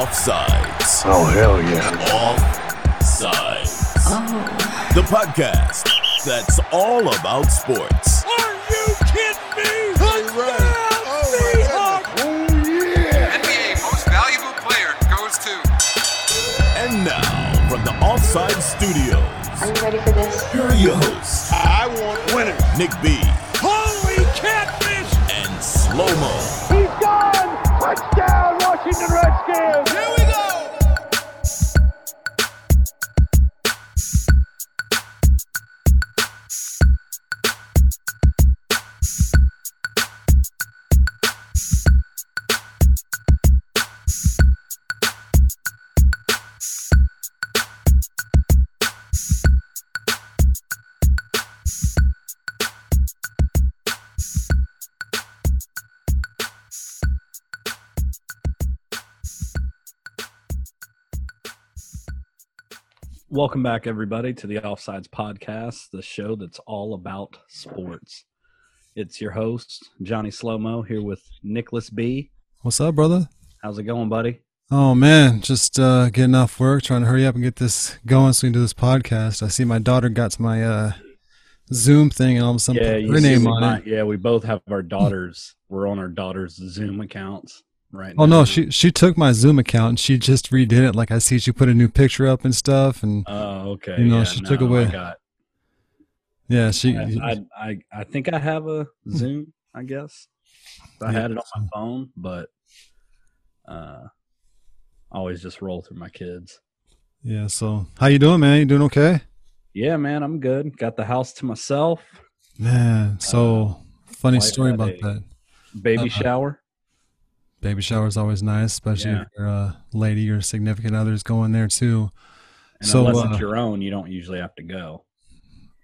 Offsides. Oh, hell yeah. Offsides. Oh. The podcast that's all about sports. Are you kidding me? Touchdown, oh, Seahawks! Oh, NBA Most Valuable Player goes to. And now, from the Offside Studios, Are you ready for this? here are your hosts, I want winners. Nick B Holy catfish! and Slow Mo. Washington Redskins. Welcome back, everybody, to the Offsides Podcast, the show that's all about sports. It's your host, Johnny Slomo, here with Nicholas B. What's up, brother? How's it going, buddy? Oh man, just uh, getting off work, trying to hurry up and get this going so we can do this podcast. I see my daughter got my uh, Zoom thing, and all of a sudden put her name on it. Yeah, we both have our daughters. We're on our daughters' Zoom accounts right Oh now. no, she she took my Zoom account and she just redid it. Like I see she put a new picture up and stuff, and Oh, okay. You know, yeah, she took away- I, got, yeah, she. I, I, I, think I have a hmm. Zoom. I guess I had it on my phone, but uh, I always just roll through my kids. yeah. So how you doing, man? You doing okay? Yeah, man, I'm good. Got the house to myself. Man, so uh, funny story about a- that. Baby Uh-uh. shower. Baby shower is always nice, especially Yeah. if your uh, lady or significant others going there too. And So, unless uh, it's your own, you don't usually have to go.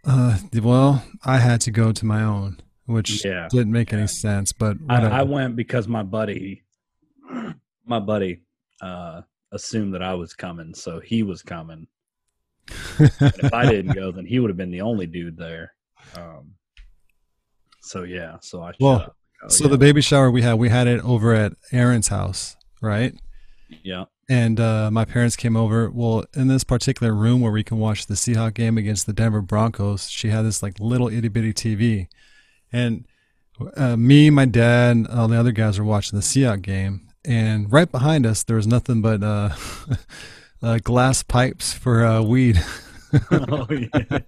Uh, well, I had to go to my own, which Yeah. didn't make Yeah. any sense. But I. I went because my buddy, my buddy, uh, assumed that I was coming, so he was coming. If I didn't go, then he would have been the only dude there. Um, so yeah, so I Well. Oh, so yeah. the baby shower we had, we had it over at Aaron's house, right? yeah, And uh, my parents came over. Well, in this particular room where we can watch the Seahawk game against the Denver Broncos, she had this like little itty bitty TV, and uh, me, my dad, and all the other guys were watching the Seahawk game. And right behind us, there was nothing but uh, uh, glass pipes for uh, weed, oh yeah,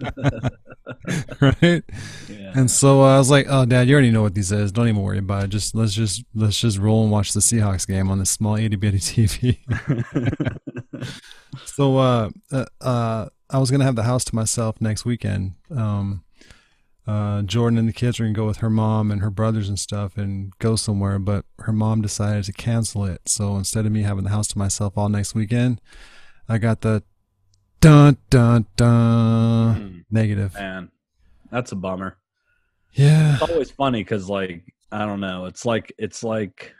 right? yeah. And so uh, I was like, "Oh, Dad, you already know what these is. Don't even worry about it. Just let's just let's just roll and watch the Seahawks game on this small itty bitty TV." so uh, uh, uh, I was gonna have the house to myself next weekend. Um, uh, Jordan and the kids are gonna go with her mom and her brothers and stuff and go somewhere, but her mom decided to cancel it. So instead of me having the house to myself all next weekend, I got the dun dun dun Mm, negative. man, that's a bummer. Yeah. it's always funny because like i don't know it's like it's like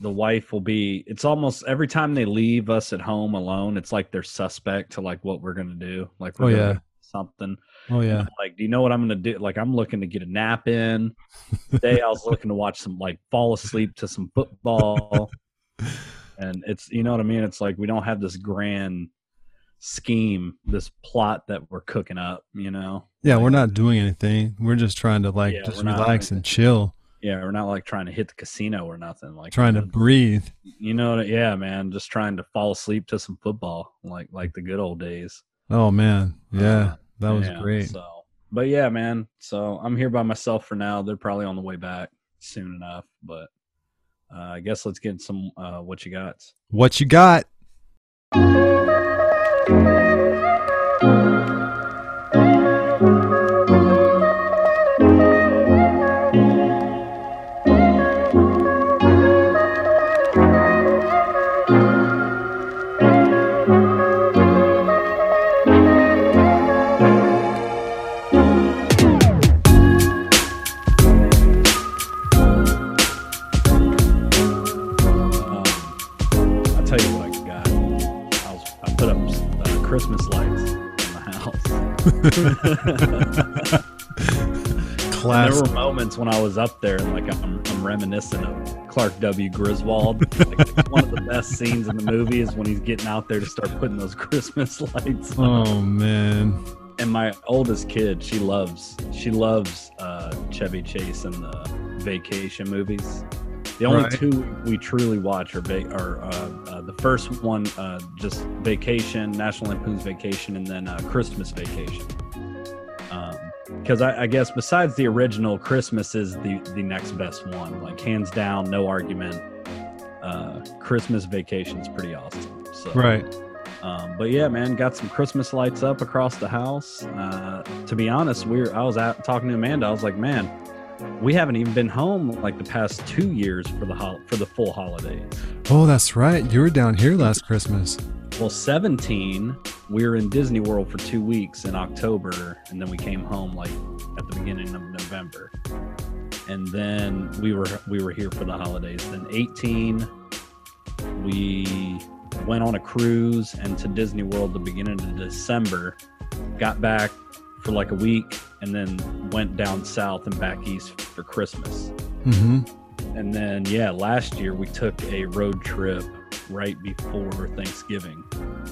the wife will be it's almost every time they leave us at home alone it's like they're suspect to like what we're gonna do like we're Oh, yeah. something Oh yeah. Like do you know what i'm gonna do like i'm looking to get a nap in today i was looking to watch some like fall asleep to some football and it's you know what i mean it's like we don't have this grand scheme this plot that we're cooking up you know Yeah, we're not doing anything. We're just trying to like Yeah, just we're not- relax and chill, yeah we're not like trying to hit the casino or nothing like trying to breathe. you know yeah man just trying to fall asleep to some football like like the good old days Oh man, yeah, Uh, that was Yeah, great. so but yeah man so i'm here by myself for now they're probably on the way back soon enough but uh, i guess let's get some uh what you got What you got? Um Classic. There were moments when I was up there and like I'm, I'm reminiscent of Clark W. Griswold. like, one of the best scenes in the movie is when he's getting out there to start putting those Christmas lights. on. Oh man. And my oldest kid, she loves she loves uh, Chevy Chase and the vacation movies. The only Right. two we truly watch are, va- are uh, uh, the first one, uh, just Vacation, National Lampoon's Vacation, and then uh, Christmas Vacation. Because I, I guess besides the original, Christmas is the the next best one, like hands down, no argument. Uh, Christmas Vacation is pretty awesome. So Right. um, but yeah, man, got some Christmas lights up across the house. Uh, to be honest, we were, I was out talking to Amanda. I was like, man, we haven't even been home like the past two years for the hol- for the full holidays. Oh, that's right. You were down here last Christmas. Well, 17, we were in Disney World for two weeks in October, and then we came home like at the beginning of November. And then we were we were here for the holidays. Then 18, we went on a cruise and to Disney World the beginning of December. Got back for like a week, and then went down south and back east for Christmas. Mm-hmm. And then, yeah, last year we took a road trip right before Thanksgiving,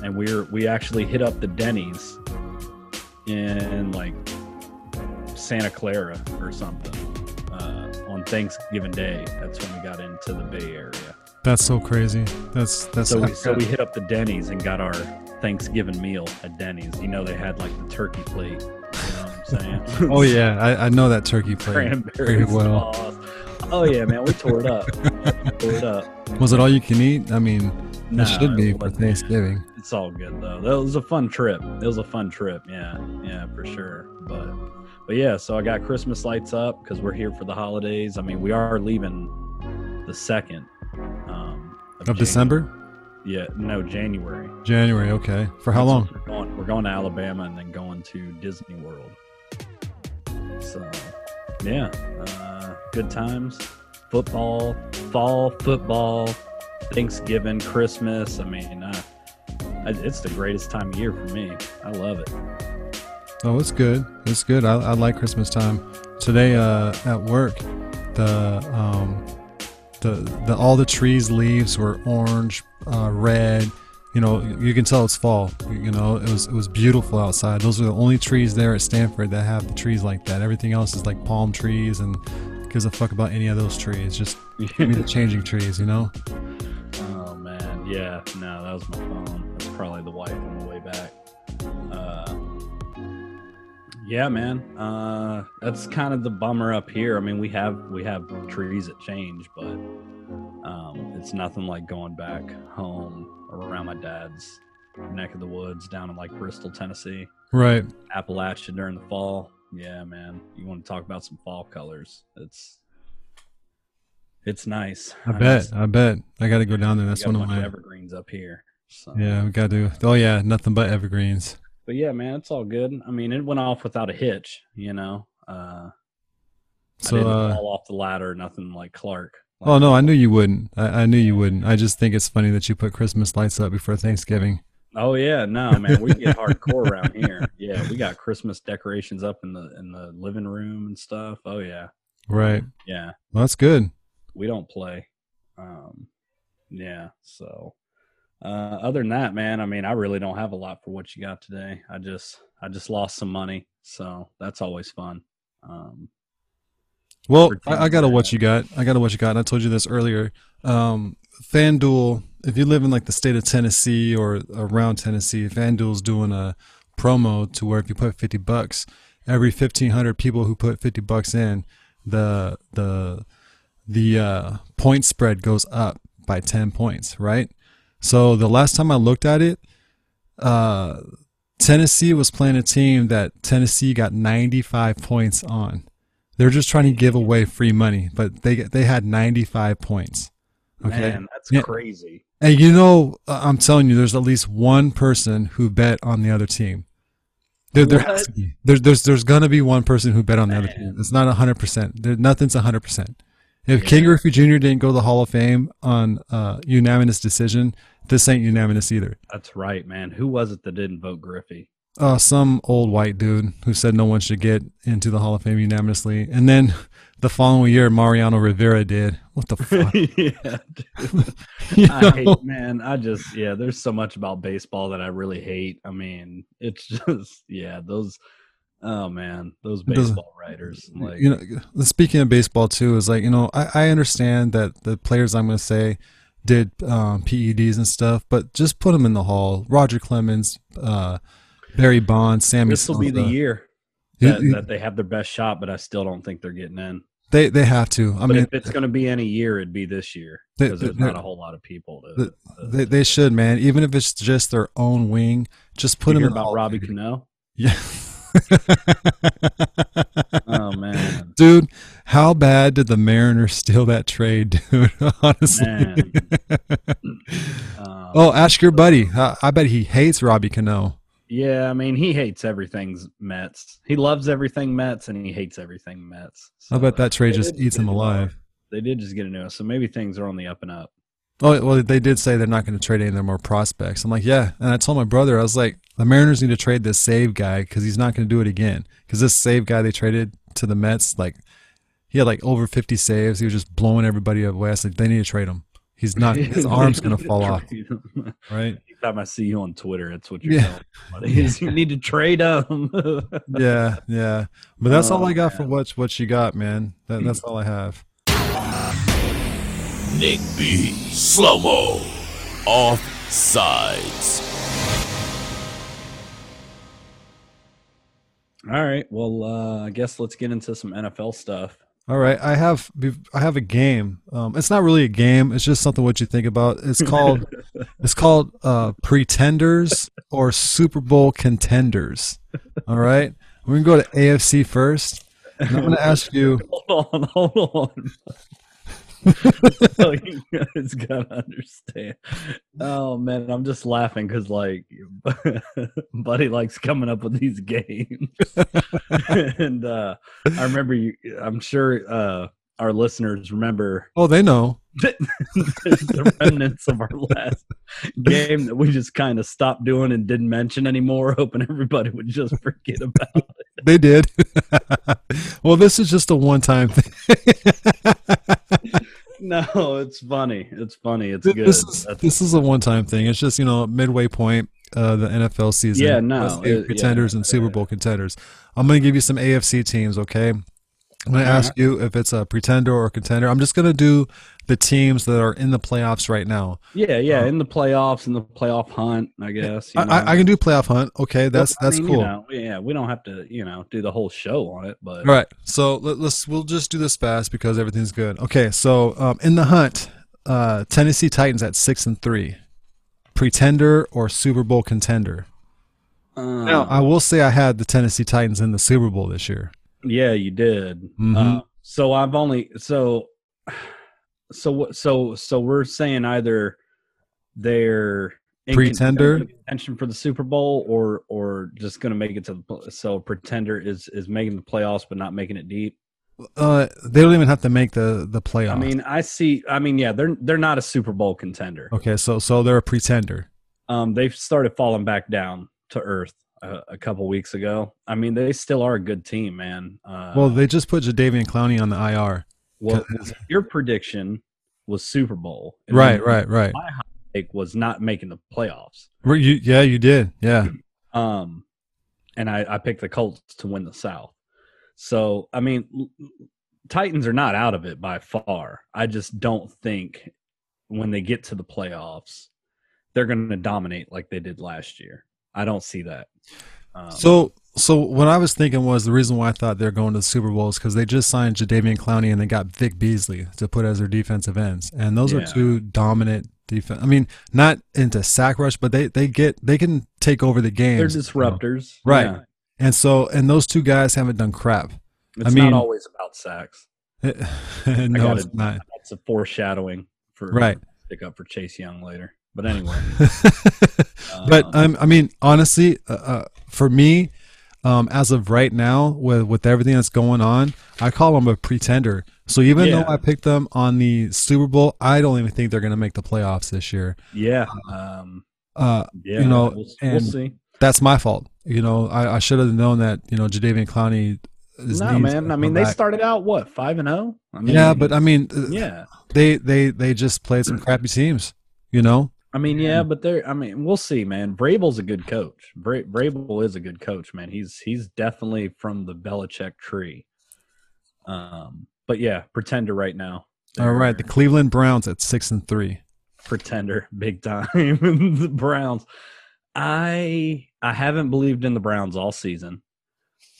and we were we actually hit up the Denny's in like Santa Clara or something uh, on Thanksgiving Day. That's when we got into the Bay Area. That's so crazy. That's that's So we, so we hit up the Denny's and got our Thanksgiving meal at Denny's. You know, they had like the turkey plate. You know what I'm saying? Oh yeah, I, I know that turkey plate Cranberry very well. sauce. Oh yeah, man, we tore it up. Tore it up. Was it all you can eat? I mean, No, it should be it for. Thanksgiving. It's all good though. That was a fun trip. It was a fun trip. Yeah, yeah, for sure. But, but yeah. So I got Christmas lights up because we're here for the holidays. I mean, we are leaving the second um, Of Jan- December, Yeah, no, January. January. Okay. For how long? We're going, we're going to Alabama and then going to Disney World. So, yeah, uh, good times. Football, fall football, Thanksgiving, Christmas. I mean, uh, it's the greatest time of year for me. I love it. Oh, it's good. It's good. I, I like Christmas time. Today, uh, at work, the um, the the all the trees leaves were orange, uh, red. You know, you can tell it's fall. You know, it was it was beautiful outside. Those are the only trees there at Stanford that have the trees like that. Everything else is like palm trees and gives a fuck about any of those trees. Just give me the changing trees. You know. Oh man, yeah. No, that was my phone. That's probably the wife on the way back. Uh, yeah, man. Uh, that's kind of the bummer up here. I mean, we have we have trees that change, but um, it's nothing like going back home or around my dad's neck of the woods down in like Bristol, Tennessee, Right. Appalachia during the fall. Yeah, man. You want to talk about some fall colors? It's it's nice. I miss- bet. I bet. I got to go down there. That's one of my. evergreens up here. So. Yeah, we got to. Oh yeah, nothing but evergreens. But yeah, man, it's all good. I mean, it went off without a hitch, you know. Uh, I So. didn't uh fall off the ladder, nothing like Clark. Oh no, I knew you wouldn't. I, I knew you wouldn't. I just think it's funny that you put Christmas lights up before Thanksgiving. Oh yeah, no, man, we get hardcore around here. Yeah, we got Christmas decorations up in the in the living room and stuff. Oh yeah, Right. yeah, Well, that's good. we don't play. Um, yeah, so uh, other than that, man, I mean, I really don't have a lot for what you got today. I just I just lost some money, so that's always fun. Um, Well, I, I got to teams, what you got. I got to what you got. And I told you this earlier. Um, FanDuel, if you live in like the state of Tennessee or around Tennessee, FanDuel's doing a promo to where if you put 50 bucks, every 1500 people who put 50 bucks in, the, the, the, uh, point spread goes up by 10 points, right? So the last time I looked at it, uh, Tennessee was playing a team that Tennessee got 95 points on. They're just trying to give away free money, but they they had 95 points. Okay. Man, that's Yeah. crazy. And you know, uh, I'm telling you, there's at least one person who bet on the other team. There, there has to be. There's, there's, there's gonna be one person who bet on the other team. It's not hundred percent. There, nothing's hundred percent. If Yeah. Ken Griffey Jr. didn't go to the Hall of Fame on uh, unanimous decision, this ain't unanimous either. That's right, man. Who was it that didn't vote Griffey? Uh, some old white dude who said no one should get into the Hall of Fame unanimously, and then the following year Mariano Rivera did. What the fuck? yeah, I hate, man. I just, yeah, there's so much about baseball that I really hate. I mean, it's just, yeah, those, oh man, those baseball writers. Like, you know, speaking of baseball too, is like you know I, I understand that the players I'm going to say did um, PEDs and stuff, but just put them in the hall. Roger Clemens, uh, Barry Bonds, Sammy. this will be the year that, you- that they have their best shot, but I still don't think they're getting in. They they have to. I but mean, if it's going to be any year, it'd be this year because there's not a whole lot of people. To, the- they they should man. Even if it's just their own wing, just put them hear in the about. Robbie Cano? Yeah. Oh man, Dude, how bad did the Mariners steal that trade, dude? Honestly. Um, Oh, ask your buddy. I, I bet he hates Robbie Cano. Yeah, I mean, he hates everything's Mets. He loves everything Mets, and he hates everything Mets. I bet that trade just eats him alive. They did just get a new one, so maybe things are on the up and up. Oh well, they did say they're not going to trade any of their more prospects. I'm like, yeah, and I told my brother, I was like, the Mariners need to trade this save guy because he's not going to do it again. Because this save guy they traded to the Mets, like, he had like over 50 saves. He was just blowing everybody away. I like, they need to trade him. He's not. His arm's going to fall off, right? Anytime I see you on Twitter, it's what you're Yeah. telling you need to trade him. Yeah, yeah. But that's all Oh, I got for man. what what you got, man. That, that's all I have. Nick B. Slow mo. Off sides. All right, well, uh, I guess let's get into some NFL stuff. All right, I have I have a game. Um, it's not really a game. It's just something what you think about. It's called it's called uh, Pretenders or Super Bowl Contenders. All right, we're gonna go to AFC first. And I'm gonna ask you. Hold on, hold on. so you guys gotta understand. Oh man, I'm just laughing because like, Buddy likes coming up with these games, and uh I remember you. I'm sure uh our listeners remember Oh, they know. the remnants of our last game that we just kind of stopped doing and didn't mention anymore, hoping everybody would just forget about it. They did. well, this is just a one-time thing. No, it's funny. It's funny. It's good. this is this is a one-time thing. It's just you know midway point uh, the NFL season. Yeah, no, it- contenders yeah, and Super Bowl contenders. I'm going to give you some AFC teams. Okay, I'm going to ask you if it's a pretender or a contender. I'm just going to do the teams that are in the playoffs right now. yeah, yeah. In the playoffs, in the playoff hunt, I guess. you I, I. I can do playoff hunt. Okay, that's I that's mean, cool. You know, yeah, we don't have to, you know, do the whole show on it, but All right, so let, us we'll just do this fast because everything's good. Okay, so um, in the hunt, uh, Tennessee Titans at six and three, pretender or Super Bowl contender. um, Now, I will say I had the Tennessee Titans in the Super Bowl this year. Yeah, you did. Mhm. Uh, so I've only so so so so we're saying either they're in Pretender? contention for the Super Bowl or or just going to make it to the so pretender is is making the playoffs but not making it deep. Uh, they don't even have to make the the playoffs. I mean, I see. I mean, yeah, they're they're not a Super Bowl contender. okay, so so they're a pretender. Um, they've started falling back down to earth a, a couple weeks ago. I mean, they still are a good team, man. Uh, Well, they just put Jadeveon Clowney on the IR. well, your prediction was Super Bowl, Right, right, right. My hot take was not making the playoffs. Were You, yeah, you did. Yeah. Um, and I, I picked the Colts to win the South. So, I mean, Titans are not out of it by far. I just don't think when they get to the playoffs, they're going to dominate like they did last year. I don't see that. Um, So, so what I was thinking was the reason why I thought they're going to the Super Bowl is because they just signed Jadeveon Clowney and they got Vic Beasley to put as their defensive ends, and those are two dominant defense. I mean, not into sack rush, but they they get they can take over the game. they're disruptors, Right. Yeah. And so, and those two guys haven't done crap. It's mean- not always about sacks. no, gotta- it's not. That's a foreshadowing for Right. Pick up for Chase Young later. But anyway, but um, um, I mean, honestly, uh, uh, for me, um, as of right now, with with everything that's going on, I call them a pretender. So even Yeah. though I picked them on the Super Bowl, I don't even think they're going to make the playoffs this year. yeah, um, Uh, yeah, You know, we'll, we'll and- see. that's my fault. You know, I, I should have known that. You know, Jadeveon Clowney. no, man. I mean, they back. started out what five and zero. I mean, yeah, but I mean, uh, yeah. they they they just played some crappy teams. You know. I mean, yeah, but they're. I mean, we'll see, man. Vrabel's a good coach. Bra- Vrabel is a good coach, man. He's he's definitely from the Belichick tree. Um, but yeah, pretender right now. All right, the Cleveland Browns at six and three. pretender, big time. the Browns. I I haven't believed in the Browns all season.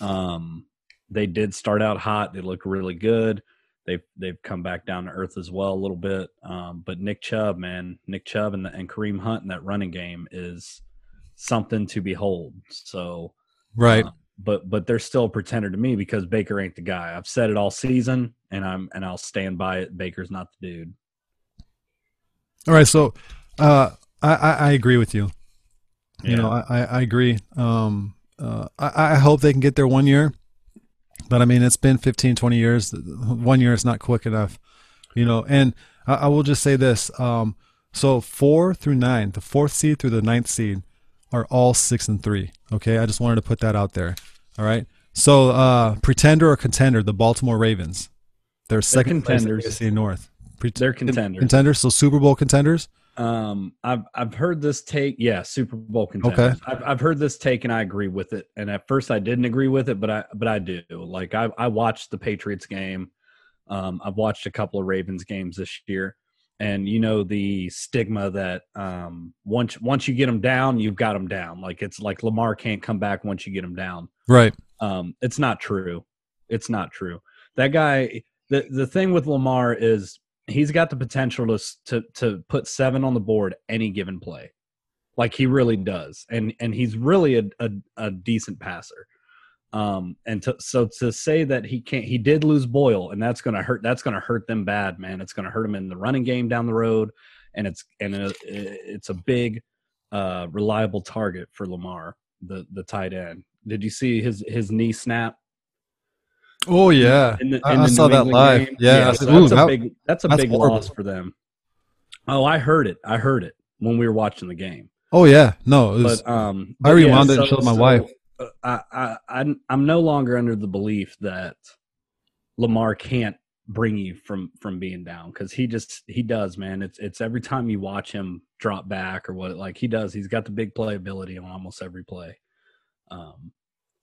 Um, they did start out hot. They look really good. They've they've come back down to earth as well a little bit. Um, but Nick Chubb, man, Nick Chubb and, the, and Kareem Hunt in that running game is something to behold. So, Right. uh, but but they're still a pretender to me because Baker ain't the guy. I've said it all season, and I'm and I'll stand by it. Baker's not the dude. All right. So, uh, I, I agree with you. You know, I, I I agree. Um, uh, I, I hope they can get there one year, but I mean, it's been 15, 20 years. One year is not quick enough, you know. And I, I will just say this: um, so four through nine, the fourth seed through the ninth seed, are all six and three. Okay, I just wanted to put that out there. All right. So, uh, pretender or contender, the Baltimore Ravens. They're second place in the contenders. AFC North. Pre- They're contenders. Contenders. So Super Bowl contenders. Um, I've I've heard this take. Yeah, Super Bowl contenders. I've I've heard this take, and I agree with it. And at first, I didn't agree with it, but I but I do. Like I I watched the Patriots game. Um, I've watched a couple of Ravens games this year, and you know the stigma that um once once you get them down, you've got them down. Like it's like Lamar can't come back once you get him down. Right. Um, it's not true. It's not true. That guy. The the thing with Lamar is he's got the potential to to to put seven on the board any given play, like he really does, and and he's really a a, a decent passer. Um, and to, so to say that he can't, he did lose Boyle, and that's going to hurt. That's going to hurt them bad, man. It's going to hurt him in the running game down the road, and it's and it, it's a big, uh, reliable target for Lamar, the the tight end. Did you see his his knee snap? Oh yeah, in the, I- in I the saw New that England live. game? Yeah, I so said, "Ooh, that's a that- big that's a that's big horrible." loss for them. Oh, I heard it. I heard it when we were watching the game. Oh yeah, no, it was, But um, I but rewound it and showed my wife. uh, I, I I'm I'm no longer under the belief that Lamar can't bring you from from being down because he just he does, man. It's it's every time you watch him drop back or what like he does. He's got the big playability on almost every play. Um,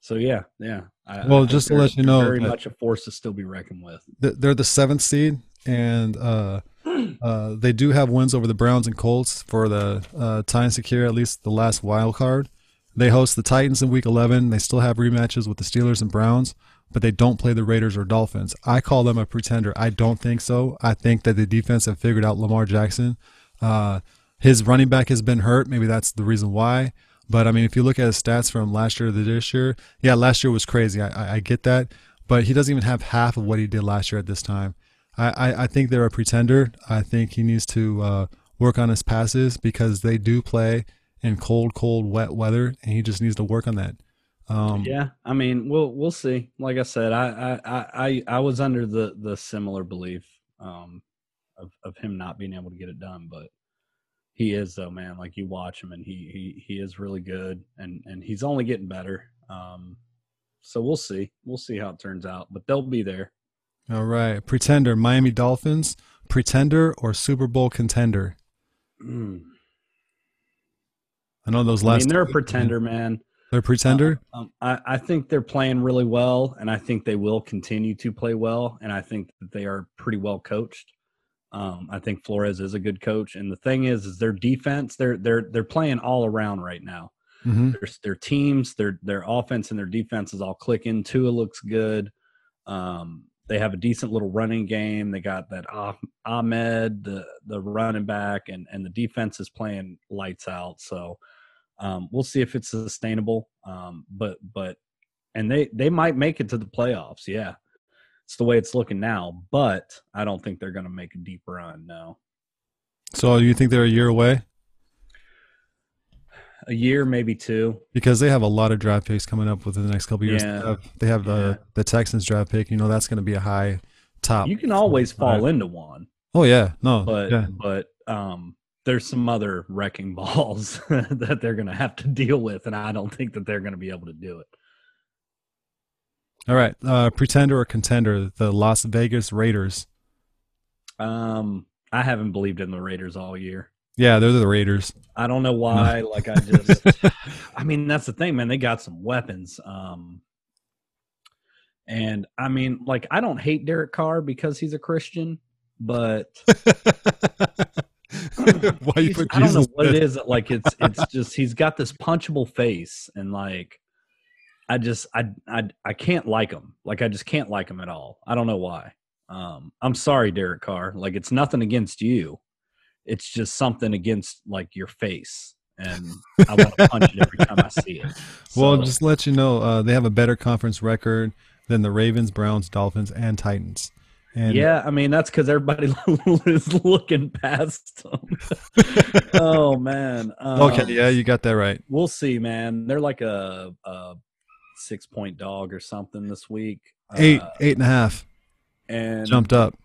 so yeah, yeah. I, Well, I just to let you know very much a force to still be reckoned with. they're the seventh seed, and uh, uh, they do have wins over the Browns and Colts for the uh, tie and secure at least the last wild card. They host the Titans in Week 11. They still have rematches with the Steelers and Browns, but they don't play the Raiders or Dolphins. I call them a pretender. I don't think so. I think that the defense have figured out Lamar Jackson. Uh, his running back has been hurt. Maybe that's the reason why. But I mean, if you look at his stats from last year to this year, yeah, last year was crazy. I, I, I get that, but he doesn't even have half of what he did last year at this time. I, I, I think they're a pretender. I think he needs to uh, work on his passes because they do play in cold, cold, wet weather, and he just needs to work on that. Um, Yeah, I mean, we'll we'll see. Like I said, I I I I, was under the the similar belief um of of him not being able to get it done, but he is though, man. Like you watch him, and he he he is really good, and and he's only getting better. Um, so we'll see. We'll see how it turns out, but they'll be there. All right, pretender, Miami Dolphins, pretender or Super Bowl contender. Mm. I know those I last. mean, they're a pretender, man. They're a pretender. Um, I, I think they're playing really well, and I think they will continue to play well, and I think that they are pretty well coached. Um, I think Flores is a good coach, and the thing is, is their defense. They're they're they're playing all around right now. hmm Their their teams, their their offense and their defense is all clicking. Tua looks good. Um, they have a decent little running game. They got that Ah- Ahmed, the the running back, and and the defense is playing lights out. So um, we'll see if it's sustainable. Um, but but and they they might make it to the playoffs. Yeah, it's the way it's looking now. But I don't think they're going to make a deep run. No, So you think they're a year away? a year, maybe two. Because they have a lot of draft picks coming up within the next couple of years. Yeah. They have, they have Yeah. the the Texans draft pick. You know that's going to be a high top. You can always fall into one. Oh yeah, no, but yeah, but um there's some other wrecking balls that they're going to have to deal with, and I don't think that they're going to be able to do it. All right, uh, pretender or contender, the Las Vegas Raiders. Um, I haven't believed in the Raiders all year. Yeah, they're the Raiders. I don't know why. like I just, I mean, that's the thing, man. They got some weapons. Um, and I mean, like I don't hate Derek Carr because he's a Christian, but Why you put I don't know what it is. Like it's it's just he's got this punchable face, and like I just I I I can't like him. Like I just can't like him at all. I don't know why. Um, I'm sorry, Derek Carr. Like it's nothing against you. It's just something against like your face, and I want to punch it every time I see it. Well, just let you know, uh, they have a better conference record than the Ravens, Browns, Dolphins, and Titans. And yeah, I mean that's because everybody is looking past them. oh man. Um, Okay, yeah, you got that right. we'll see, man. They're like a, a six point dog or something this week. Eight, Uh, eight and a half, and jumped up.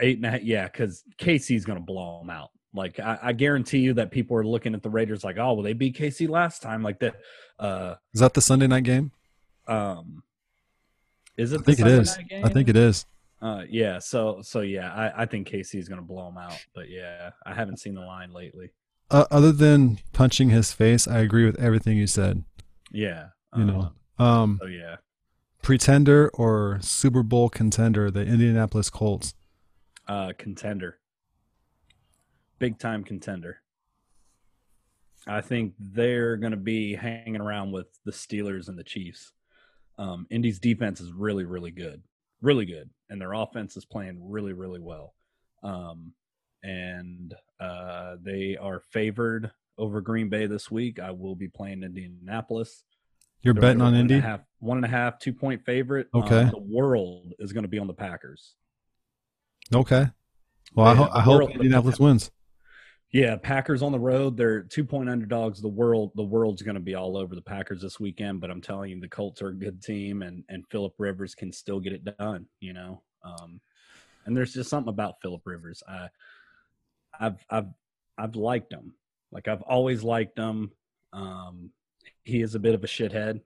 eight and a half. Yeah, because KC's going to blow them out. Like I, I guarantee you that people are looking at the Raiders like, oh, well, they beat KC last time. Like that. Uh, Is that the Sunday night game? um, is it? I think it is. I think it is. Uh, yeah. So so yeah, I, I think KC is going to blow them out. But yeah, I haven't seen the line lately. Uh, other than punching his face, I agree with everything you said. Yeah. You uh, know, um, So yeah. pretender or Super Bowl contender, the Indianapolis Colts. uh, contender, big time contender. I think they're going to be hanging around with the Steelers and the Chiefs. Um, Indy's defense is really, really good, really good, and their offense is playing really, really well. Um, and uh, they are favored over Green Bay this week. I will be playing Indianapolis. You're They're betting on and Indy? half- one and a half, two point favorite. Okay. Um, the world is going to be on the Packers. Okay. Well, I, Yeah, ho- I hope Indianapolis wins. Yeah, Packers on the road. They're two point underdogs. The world, the world's going to be all over the Packers this weekend. But I'm telling you, the Colts are a good team, and and Philip Rivers can still get it done. You know, um, and there's just something about Philip Rivers. I, I've I've I've liked him. Like I've always liked him. Um, he is a bit of a shithead,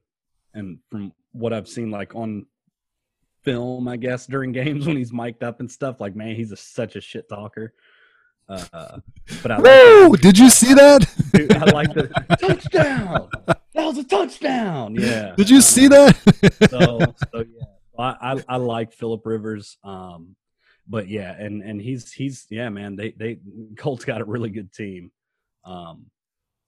and from what I've seen, like on film, I guess during games when he's mic'd up and stuff, like man, he's a, such a shit talker. Uh, but I like Did you see that? Dude, I like the touchdown. That was a touchdown. Yeah. Did you Um, see that? So, so yeah, I, I I like Philip Rivers. Um, but yeah, and and he's he's yeah, man. They they Colts got a really good team. Um,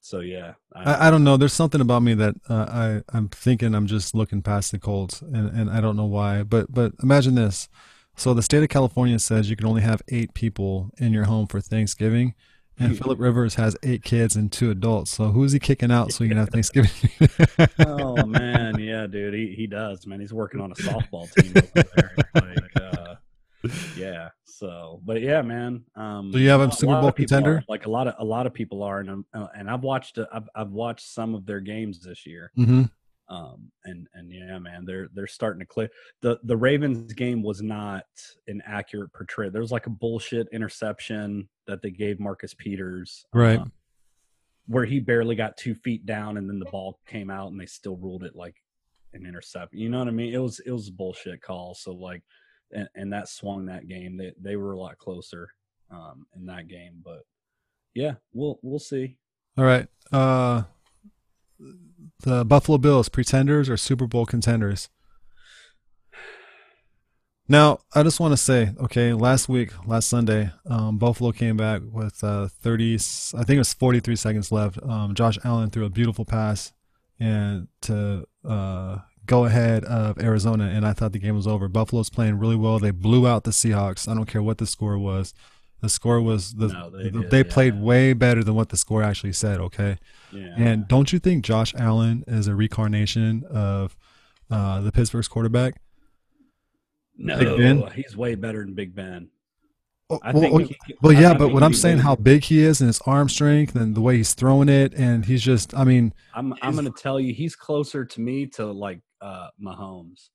so yeah, I, I don't know. There's something about me that uh, I I'm thinking I'm just looking past the Colts, and, and I don't know why. But but imagine this. So the state of California says you can only have eight people in your home for Thanksgiving, and Philip Rivers has eight kids and two adults. So who's he kicking out so he can have Thanksgiving? oh man, yeah, dude, he he does, man. He's working on a softball team over there. Like, uh, yeah. So, but yeah, man. Um, So you have a Super Bowl contender? are. Like a lot of a lot of people are, and I'm, uh, and I've watched uh, I've I've watched some of their games this year. hmm Um, and and yeah, man, they're they're starting to click. the The Ravens game was not an accurate portrayal. There was like a bullshit interception that they gave Marcus Peters, Right. uh, where he barely got two feet down, and then the ball came out, and they still ruled it like an intercept. You know what I mean? It was it was a bullshit call. So like, and, and that swung that game. They they were a lot closer um, in that game, but yeah, we'll we'll see. All right. Uh, the Buffalo Bills, pretenders or Super Bowl contenders? Now, I just want to say, okay, last week, last Sunday, um, Buffalo came back with uh, 30, I think it was 43 seconds left. Um, Josh Allen threw a beautiful pass and to uh, go ahead of Arizona, and I thought the game was over. Buffalo's playing really well. They blew out the Seahawks. I don't care what the score was. The score was the No, they they, did, played yeah. way better than what the score actually said. Okay, Yeah, and don't you think Josh Allen is a reincarnation of uh, the Pittsburgh's quarterback? no, Big Ben? he's way better than Big Ben. Oh, I well, think. oh, he- well, yeah, but what I'm saying, how big he is and his arm strength and the way he's throwing it, and he's just, I mean, I'm I'm going to tell you, he's closer to me to like uh Mahomes.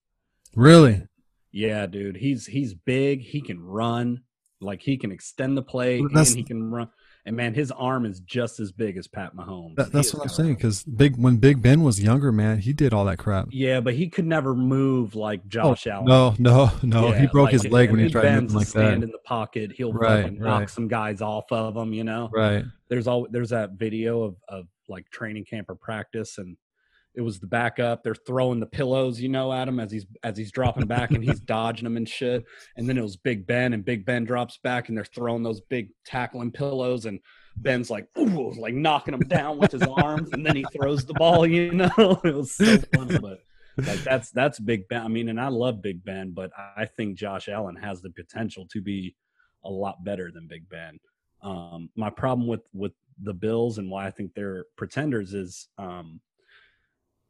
really, Yeah, dude, he's he's big. He can run. Like he can extend the play that's- and he can run. And man, his arm is just as big as Pat Mahomes. That, that's what I'm saying. Because big when Big Ben was younger, man, he did all that crap. Yeah, but he could never move like Josh Allen. Oh, No, no, no. he broke like, his leg when he tried to move like stand that. in the pocket. He'll Right, fucking knock right. some guys off of him. You know, Right. there's all there's that video of of like training camp or practice, and it was the backup. They're throwing the pillows, you know, at him as he's as he's dropping back, and he's dodging them and shit. And then it was Big Ben, and Big Ben drops back, and they're throwing those big tackling pillows, and Ben's like, ooh, like knocking him down with his arms, and then he throws the ball. You know, it was so funny, but like that's that's Big Ben. I mean, and I love Big Ben, but I think Josh Allen has the potential to be a lot better than Big Ben. Um, my problem with with the Bills and why I think they're pretenders is um,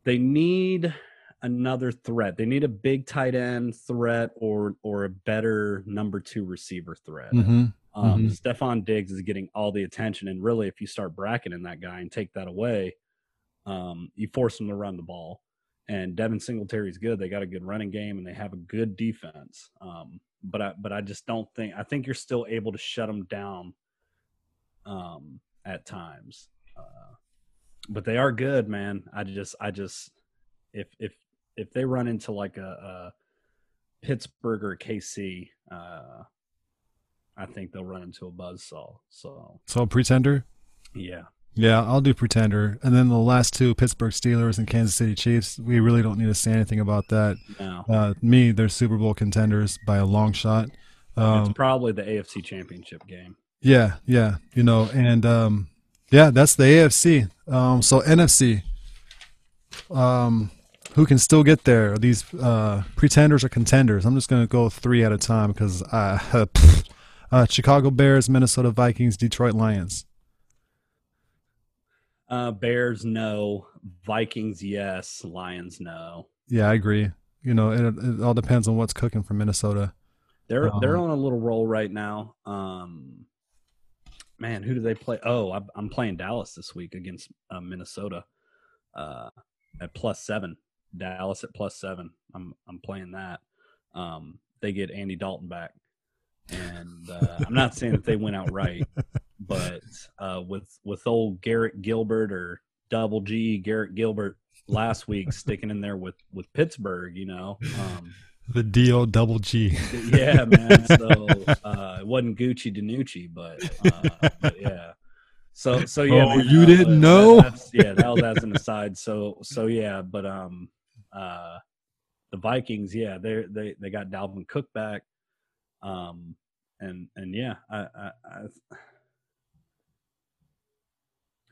they need another threat. They need a big tight end threat or or a better number two receiver threat. hmm Um, Mhm. Stefon Diggs is getting all the attention, and really, if you start bracketing that guy and take that away, um, you force him to run the ball. And Devin Singletary's good. They got a good running game, and they have a good defense. Um, but I, but I just don't think. I think you're still able to shut them down. Um, at times, uh, but they are good, man. I just, I just, if if if they run into like a, a Pittsburgh or KC, uh, I think they'll run into a buzzsaw. So So pretender. yeah, Yeah, I'll do pretender. And then the last two, Pittsburgh Steelers and Kansas City Chiefs. We really don't need to say anything about that. no, Uh, me, they're Super Bowl contenders by a long shot. Um, it's probably the AFC Championship game. Yeah, yeah, you know, and um, yeah, that's the AFC. Um, so NFC, um, who can still get there? Are these uh, pretenders or contenders? I'm just gonna go three at a time because uh, uh, Chicago Bears, Minnesota Vikings, Detroit Lions. Uh, Bears no, Vikings yes, Lions no. Yeah, I agree. You know, it, it all depends on what's cooking for Minnesota. They're they're Um, on a little roll right now. Um, man, who do they play? Oh, I'm, I'm playing Dallas this week against uh, Minnesota uh, at plus seven. Dallas at plus seven. I'm I'm playing that. Um, they get Andy Dalton back, and uh, I'm not saying that they went out right, but uh, with with old Garrett Gilbert or Double G Garrett Gilbert last week sticking in there with with Pittsburgh, you know. Um, The D O double G. yeah, man. So uh, it wasn't Gucci DiNucci, but, uh, but yeah. So so yeah. Oh, man, you uh, didn't but know? that's- yeah, that was as an aside. So so yeah, but um, uh, the Vikings, yeah, they they they got Dalvin Cook back, um, and and yeah, I I, I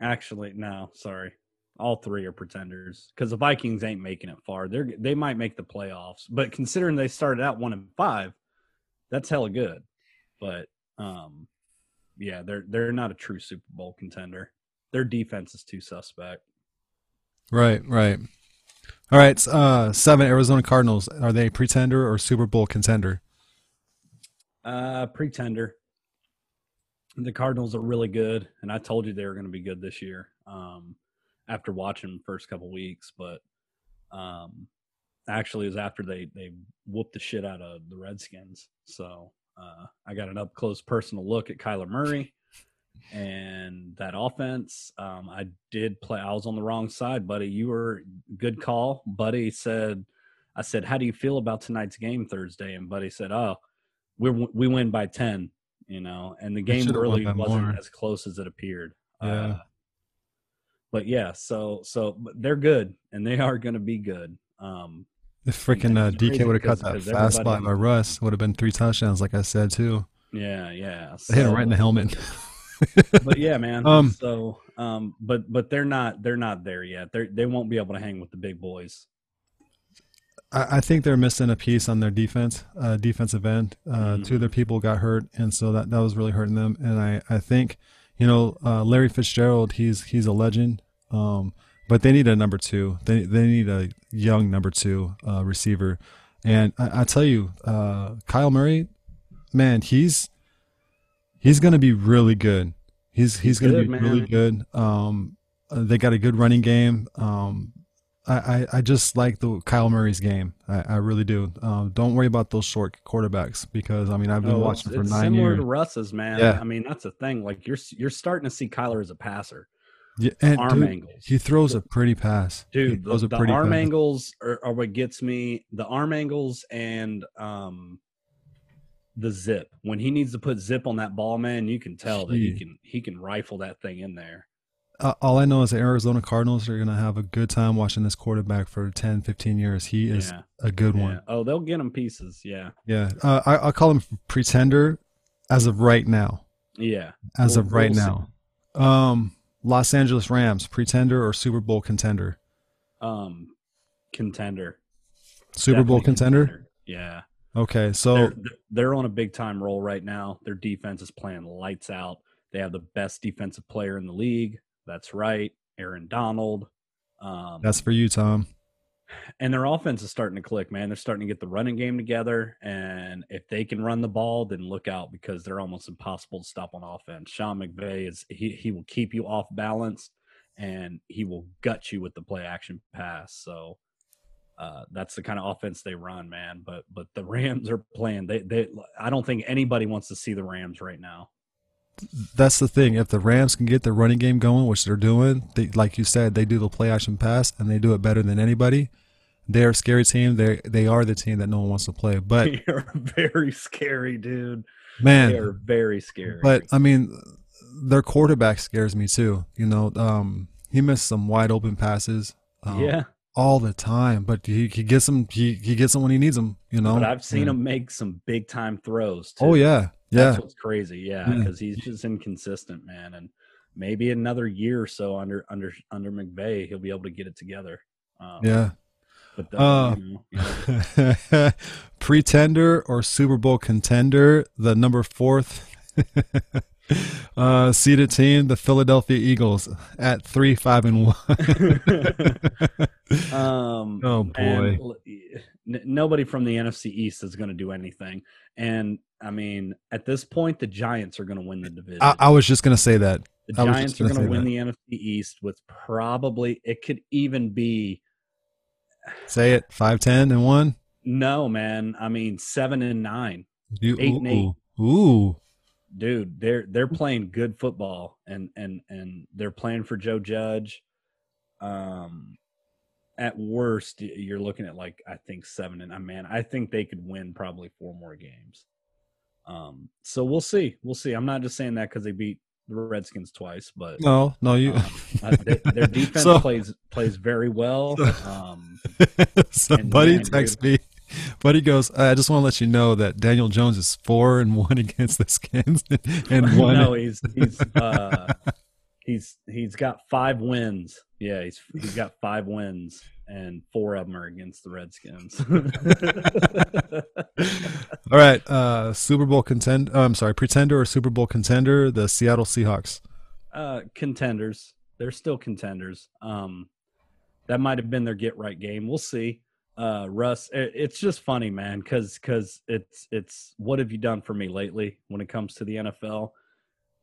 actually no, sorry. All three are pretenders because the Vikings ain't making it far. They're they might make the playoffs, but considering they started out one and five, that's hella good. But um, yeah, they're they're not a true Super Bowl contender. Their defense is too suspect. Right, right. All right, uh, seven Arizona Cardinals. Are they pretender or Super Bowl contender? Uh, pretender. The Cardinals are really good, and I told you they were going to be good this year. Um, after watching them first couple weeks, but um, actually, it was after they they whooped the shit out of the Redskins. So uh, I got an up close personal look at Kyler Murray and that offense. Um, I did play. I was on the wrong side, buddy. You were good call, buddy. Said I said, "How do you feel about tonight's game Thursday?" And buddy said, "Oh." we we win by 10 you know and the game really wasn't more. as close as it appeared Yeah. uh, but yeah so so but they're good and they are going to be good um If freaking uh, DK would have cut that fast by everybody- Russ, would have been three touchdowns, like I said too. yeah yeah They hit him right in the helmet. but yeah man Um, so um but but they're not they're not there yet they they won't be able to hang with the big boys I, I think they're missing a piece on their defense, uh, defensive end. Uh, Two of their people got hurt, and so that, that was really hurting them. And I, I think, you know, uh, Larry Fitzgerald, he's he's a legend, um, but they need a number two. They they need a young number two uh, receiver. And I, I tell you, uh, Kyle Murray, man, he's he's going to be really good. He's he's, He's going to good, be man. really good. Um, uh, they got a good running game. Um, I, I, just like the Kyle Murray's game. I, I really do. Um, don't worry about those short quarterbacks because I mean I've been Oh, watching for nine similar years. Similar to Russ's, man. Yeah. I mean, that's the thing. Like you're you're starting to see Kyler as a passer. Yeah, and arm dude, angles. he throws a pretty pass. Dude, the, throws a the pretty arm pass. angles are, are what gets me. The arm angles and um the zip. When he needs to put zip on that ball, man, you can tell that He- can he can rifle that thing in there. Uh, all I know is the Arizona Cardinals are going to have a good time watching this quarterback for 10, 15 years. He is Yeah. a good Yeah. one. Oh, they'll get him pieces. Yeah. Yeah. Uh, I, I call him pretender as of right now. Yeah. As We'll- of right we'll now. Um, Los Angeles Rams, pretender or Super Bowl contender? Um, contender. Super Bowl Definitely contender? Yeah. Okay. So, they're, they're on a big time roll right now. Their defense is playing lights out. They have the best defensive player in the league. That's right, Aaron Donald. Um, that's for you, Tom. and their offense is starting to click, man. They're starting to get the running game together, and if they can run the ball, then look out because they're almost impossible to stop on offense. Sean McVay is he he will keep you off balance, and he will gut you with the play action pass. So. Uh, that's the kind of offense they run, man. But but the Rams are playing. They they. I don't think anybody wants to see the Rams right now. That's the thing. If the Rams can get the running game going, which they're doing, they, like you said, they do the play action pass and they do it better than anybody. They're a scary team. They they are the team that no one wants to play. But They're very scary, dude. Man, They man, are very scary. But I mean, their quarterback scares me too. You know, um, he missed some wide open passes. Um, yeah, all the time. But he, he gets them. He, he gets them when he needs them. You know. but I've seen him make some big time throws. Too. Oh yeah, yeah. That's what's crazy. Yeah, because he's just inconsistent, man. And maybe another year or so under under under McVay, he'll be able to get it together. Um, Yeah. But the, Uh, you know, you know, Pretender or Super Bowl contender, the number fourth uh, seeded team, the Philadelphia Eagles, at three, five, and one. um, Oh, boy. and n- nobody from the NFC East is going to do anything. And I mean, at this point, the Giants are going to win the division. I, I was just gonna say that. The I Giants are going to win the NFC East with probably it could even be Say it. Five, ten, and one. no man. I mean seven and nine, You, Eight and eight. ooh, ooh. dude. They're they're playing good football and and and they're playing for Joe Judge. Um, at worst, you're looking at like I think seven and I man, I think they could win probably four more games. Um, so we'll see. We'll see. I'm not just saying that because they beat the Redskins twice, but No, no, you. um, uh, they, their defense So- plays plays very well. Um, so And buddy man, texts me. Buddy goes, I just want to let you know that Daniel Jones is four and one against the Skins and one. no, he's he's uh, he's he's got five wins. Yeah, he's he's got five wins, and four of them are against the Redskins. All right, uh, Super Bowl contend. oh, I'm sorry, pretender or Super Bowl contender, the Seattle Seahawks. uh, contenders, they're still contenders. Um, that might have been their get right game. We'll see. Uh, Russ, it, it's just funny, man, because because it's it's what have you done for me lately when it comes to the NFL?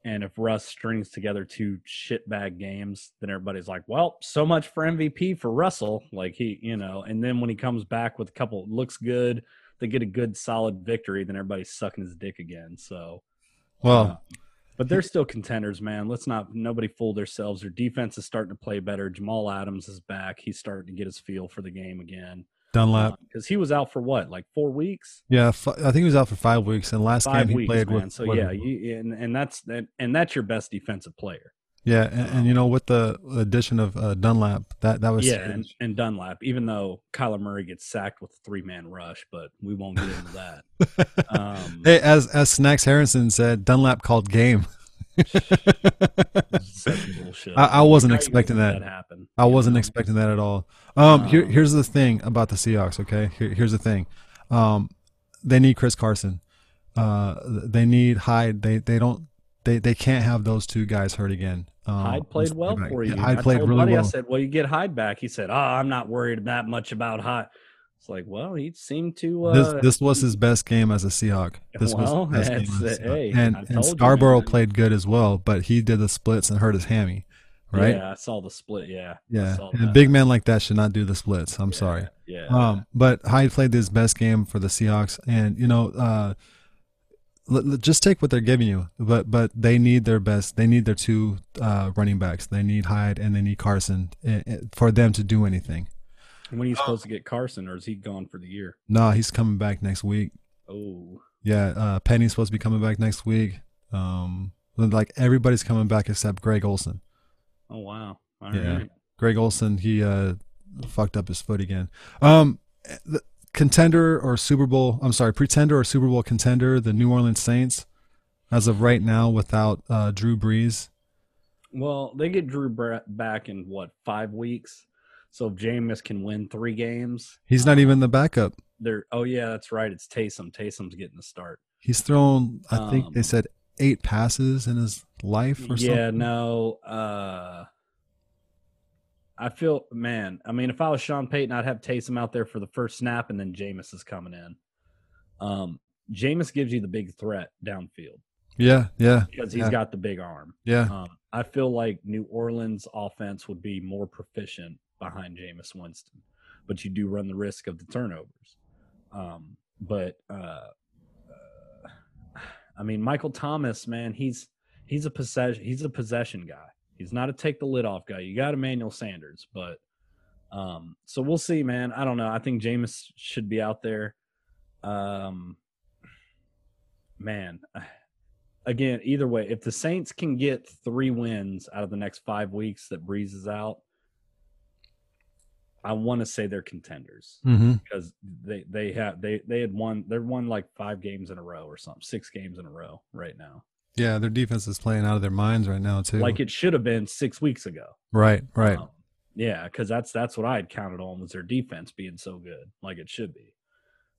And if Russ strings together two shitbag games, then everybody's like, well, so much for MVP for Russell. Like he, you know, and then when he comes back with a couple, looks good, they get a good solid victory, then everybody's sucking his dick again. So, Well, uh, but they're still contenders, man. Let's not nobody fool themselves. Their defense is starting to play better. Jamal Adams is back. He's starting to get his feel for the game again. Dunlap. Because he was out for what, like four weeks? Yeah, f- I think he was out for five weeks, and last Five game he weeks, played man. with. so yeah, you, and and that's and, and that's your best defensive player. yeah, and, and you know, with the addition of uh, Dunlap, that that was yeah, and, and Dunlap. Even though Kyler Murray gets sacked with a three man rush, but we won't get into that. Um, Hey, as as Snacks Harrison said, Dunlap called game. bullshit. I- I wasn't expecting that. happen. I wasn't know? expecting that at all. Um, here, Um, here's the thing about the Seahawks. Okay, here, here's the thing. Um, they need Chris Carson. Uh, they need Hyde. They they don't. They they can't have those two guys hurt again. Um, Hyde played well for you. Hyde I played really Buddy, well. I said, "Well, you get Hyde back." He said, "Oh, I'm not worried that much about Hyde." It's like, well, he seemed to. Uh, this this was his best game as a Seahawk. This Well, was his best game as a Seahawk. hey, and, and told you, played good as well, but he did the splits and hurt his hammy. right? Yeah, I saw the split. Yeah. Yeah, and a big man like that should not do the splits. I'm Yeah, sorry. Yeah. Um, but Hyde played his best game for the Seahawks, and you know, uh, l- l- just take what they're giving you. But but they need their best. They need their two uh, running backs. They need Hyde and they need Carson eh, eh, for them to do anything. When are you supposed to get Carson, or is he gone for the year? No, he's coming back next week. Oh, Yeah, uh, Penny's supposed to be coming back next week. Um, like everybody's coming back except Greg Olsen. oh wow. All Yeah. right. Greg Olsen, he uh, fucked up his foot again. Um, the contender or Super Bowl, I'm sorry, pretender or Super Bowl contender, the New Orleans Saints, as of right now, without uh, Drew Brees. Well, they get Drew back in what five weeks. So if Jameis can win three games, He's not even the backup. they're. Oh yeah, that's right. It's Taysom. Taysom's getting the start. He's thrown, I think Um, they said eight passes in his life or yeah, something. no. Uh, I feel man. I mean, if I was Sean Payton, I'd have Taysom out there for the first snap, and then Jameis is coming in. Um, Jameis gives you the big threat downfield Yeah, yeah, because he's Yeah. got the big arm. yeah. Um, I feel like New Orleans offense would be more proficient behind Jameis Winston, but you do run the risk of the turnovers. Um, but uh, uh, I mean, Michael Thomas, man, he's he's a possession he's a possession guy. He's not a take the lid off guy. You got Emmanuel Sanders, but um, so we'll see, man. I don't know. I think Jameis should be out there. Um, man, again, either way, if the Saints can get three wins out of the next five weeks that Brees is out, I want to say they're contenders Mm-hmm. because they they have they they had won they're won like five games in a row or something, six games in a row right now. Yeah, their defense is playing out of their minds right now too. Like it should have been six weeks ago. right, right. Um, yeah, because that's that's what I had counted on was their defense being so good, like it should be.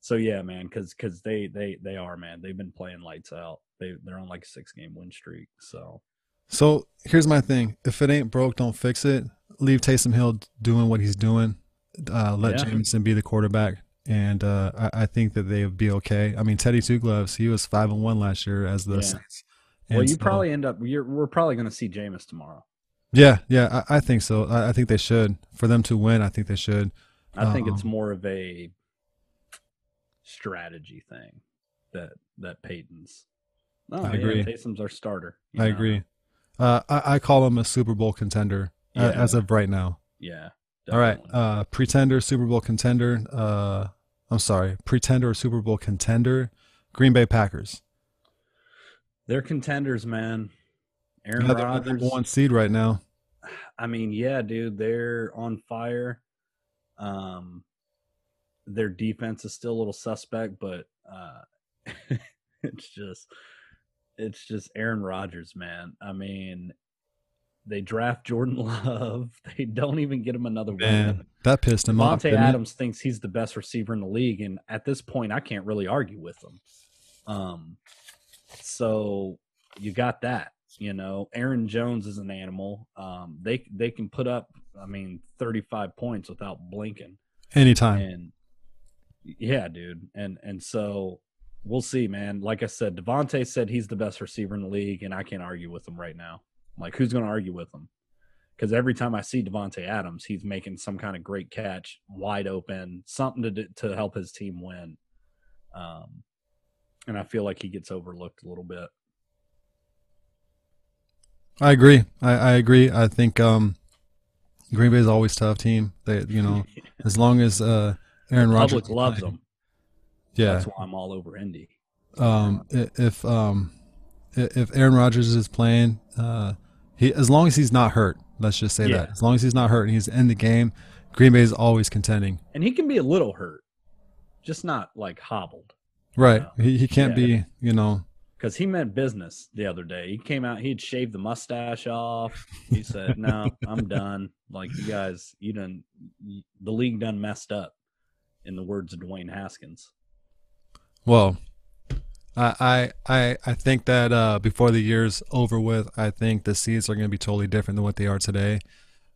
So yeah, man, because because they they they are man, they've been playing lights out. They they're on like a six game win streak. So So here's my thing: if it ain't broke, don't fix it. Leave Taysom Hill doing what he's doing. Uh, let Yeah. Jameson be the quarterback, and uh, I, I think that they would be okay. I mean, Teddy Two Gloves, he was five and one last year as the Yeah. Saints. well, you so- probably end up. You're, we're probably going to see Jameis tomorrow. yeah, yeah, I, I think so. I, I think they should for them to win. I think they should. I think it's Um, more of a strategy thing that that Payton's. Oh, I yeah, agree. Taysom's our starter. I know? agree. Uh, I, I call him a Super Bowl contender uh, as of right now. Yeah. All right, uh, pretender, Super Bowl contender. Uh, I'm sorry, pretender, Super Bowl contender. Green Bay Packers. They're contenders, man. Aaron Yeah, they're Rodgers. one seed right now. I mean, yeah, dude, they're on fire. Um, their defense is still a little suspect, but uh, it's just, it's just Aaron Rodgers, man. I mean, they draft Jordan Love. They don't even get him another win. Man, that pissed him off. Davante didn't it? Adams thinks he's the best receiver in the league, and at this point, I can't really argue with him. Um, so you got that. You know, Aaron Jones is an animal. Um, they they can put up, I mean, thirty five points without blinking, Anytime. and yeah, dude, and and so we'll see, man. Like I said, Davante said he's the best receiver in the league, and I can't argue with him right now. Like, who's going to argue with him? Because every time I see Davante Adams, he's making some kind of great catch, wide open, something to do- to help his team win. Um, and I feel like he gets overlooked a little bit. I agree. I, I agree. I think um, Green Bay is always a tough team. They, you know, as long as uh, Aaron Rodgers Public loves playing. Yeah. That's why I'm all over Indy. Um, if um, if Aaron Rodgers is playing, uh, he as long as he's not hurt. Let's just say Yeah. that. As long as he's not hurt and he's in the game, Green Bay is always contending. And he can be a little hurt, just not like hobbled. Right. Yeah. He he can't Yeah. be. You know. Because he meant business the other day. He came out, he'd shaved the mustache off. He said, No, I'm done. Like, you guys, you done, the league done messed up, in the words of Dwayne Haskins. Well, I I I, I think that uh, before the year's over with, I think the seeds are going to be totally different than what they are today.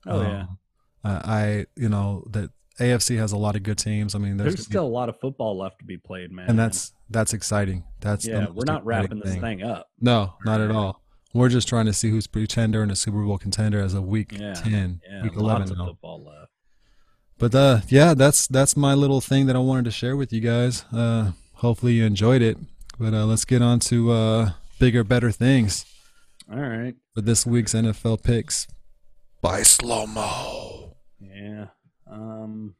Oh, yeah. Um, uh, I you know that AFC has a lot of good teams. I mean, there's, There's still a lot of football left to be played, man. and that's that's exciting. That's yeah, we're not wrapping this thing up. No, not at all. We're just trying to see who's pretender and a Super Bowl contender as a week Yeah, ten, Yeah, week lots eleven of football left. But uh, yeah, that's that's my little thing that I wanted to share with you guys. Uh, hopefully you enjoyed it. But uh, let's get on to uh, bigger, better things All right. for this week's NFL picks by Slomo. Yeah. Um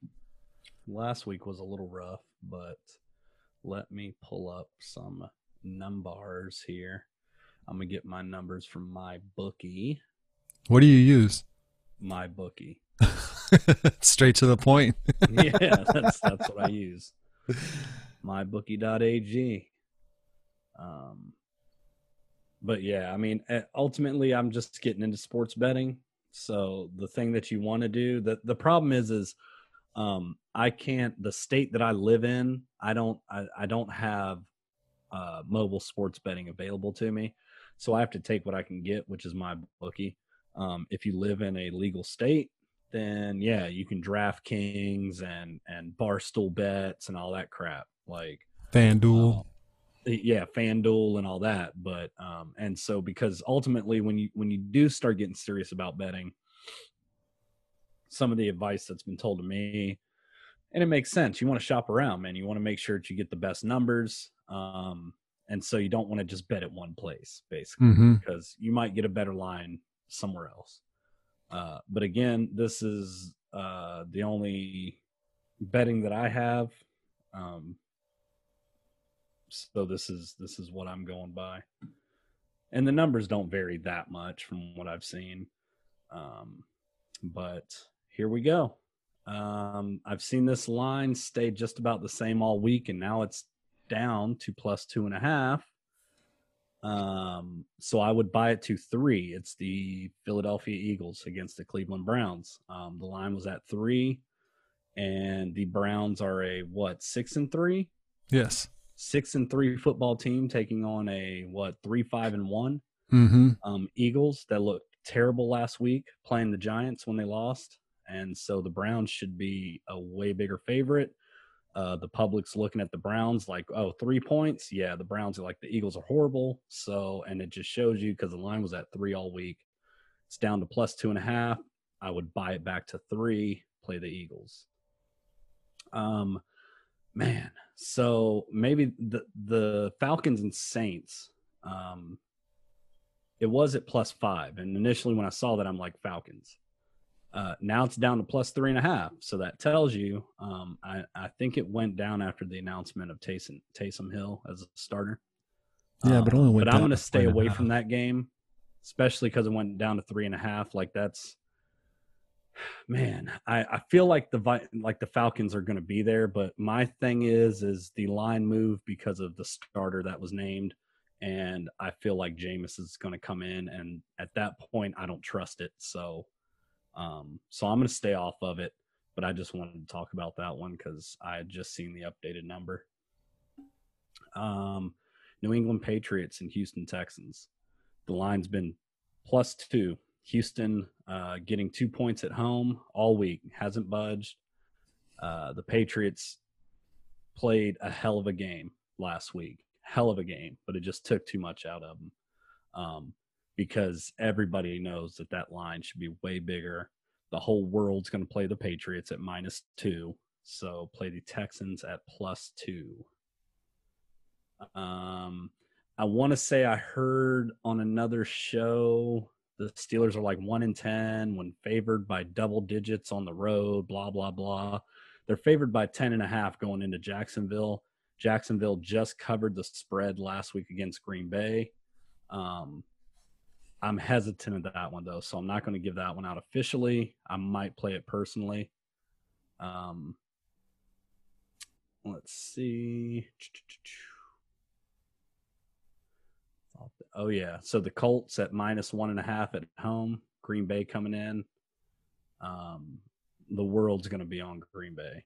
last week was a little rough, but let me pull up some numbers here. I'm gonna get my numbers from my bookie. What do you use? My bookie. Straight to the point. yeah, that's that's what I use. Mybookie.ag. Um, but yeah, I mean, eh, ultimately, I'm just getting into sports betting. So the thing that you want to do, the the problem is, is um, I can't. The state that I live in, I don't, I, I don't have uh, mobile sports betting available to me. So I have to take what I can get, which is my bookie. Um, if you live in a legal state, then yeah, you can DraftKings and and Barstool bets and all that crap. Like FanDuel. um, yeah, FanDuel and all that. But um, and so because ultimately when you when you do start getting serious about betting, some of the advice that's been told to me, and it makes sense. You want to shop around, man. You want to make sure that you get the best numbers. Um, and so you don't want to just bet at one place, basically Mm-hmm. because you might get a better line somewhere else. Uh, but again, this is uh, the only betting that I have. Um, so this is this is what I'm going by, and the numbers don't vary that much from what I've seen. Um, but here we go. Um, I've seen this line stay just about the same all week, and now it's down to plus two and a half. Um, so I would buy it to three. It's the Philadelphia Eagles against the Cleveland Browns. Um, the line was at three, and the Browns are a what six and three, Yes. six and three football team taking on a what three five and one Mm-hmm. um, Eagles that looked terrible last week playing the Giants when they lost. And so the Browns should be a way bigger favorite. Uh, the public's looking at the Browns like, oh, three points. Yeah, the Browns are like the Eagles are horrible. So, and it just shows you because the line was at three all week. It's down to plus two and a half. I would buy it back to three, play the Eagles. Um, man, so maybe the the Falcons and Saints. Um, it was at plus five. And initially, when I saw that, I'm like, Falcons. Uh, now it's down to plus three and a half. So that tells you, um, I, I think it went down after the announcement of Taysom, Taysom Hill as a starter. Yeah, but Um, only went But I'm going to stay three and a away from that game, especially because it went down to three and a half. Like that's, man, I, I feel like the like the Falcons are going to be there. But my thing is, is the line moved because of the starter that was named and I feel like Jameis is going to come in, and at that point, I don't trust it. So, um, so I'm going to stay off of it. But I just wanted to talk about that one because I had just seen the updated number. Um, New England Patriots and Houston Texans. The line's been plus two. Houston uh, getting two points at home all week hasn't budged. Uh, the Patriots played a hell of a game last week hell of a game, but it just took too much out of them um, because everybody knows that that line should be way bigger. The whole world's going to play the Patriots at minus two, so play the Texans at plus two. Um, I want to say I heard on another show the Steelers are like one in ten when favored by double digits on the road. Blah blah blah. They're favored by ten and a half going into Jacksonville. Jacksonville just covered the spread last week against Green Bay. Um, I'm hesitant at that one though, so I'm not going to give that one out officially. I might play it personally. Um, let's see. Oh yeah, so the Colts at minus one and a half at home. Green Bay coming in. Um, the world's going to be on Green Bay.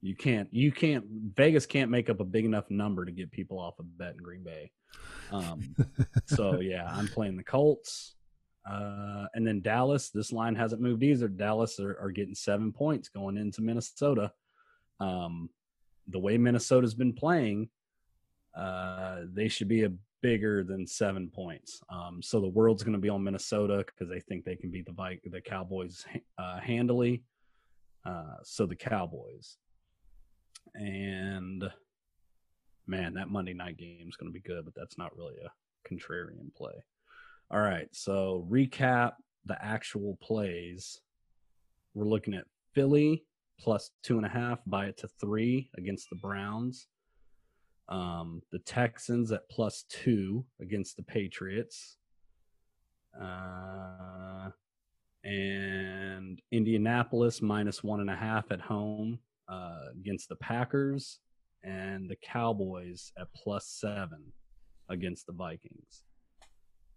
You can't, you can't, Vegas can't make up a big enough number to get people off a bet in Green Bay. Um, so yeah, I'm playing the Colts. Uh, and then Dallas, this line hasn't moved either. Dallas are, are getting seven points going into Minnesota. Um, the way Minnesota's been playing, uh, they should be a bigger than seven points. Um, so the world's going to be on Minnesota because they think they can beat the the Cowboys uh, handily. Uh, so the Cowboys, and man, that Monday night game is going to be good, but that's not really a contrarian play. All right, so recap the actual plays. We're looking at Philly plus two and a half, buy it to three against the Browns. Um, the Texans at plus two against the Patriots. Uh, and Indianapolis minus one and a half at home uh, against the Packers. And the Cowboys at plus seven against the Vikings.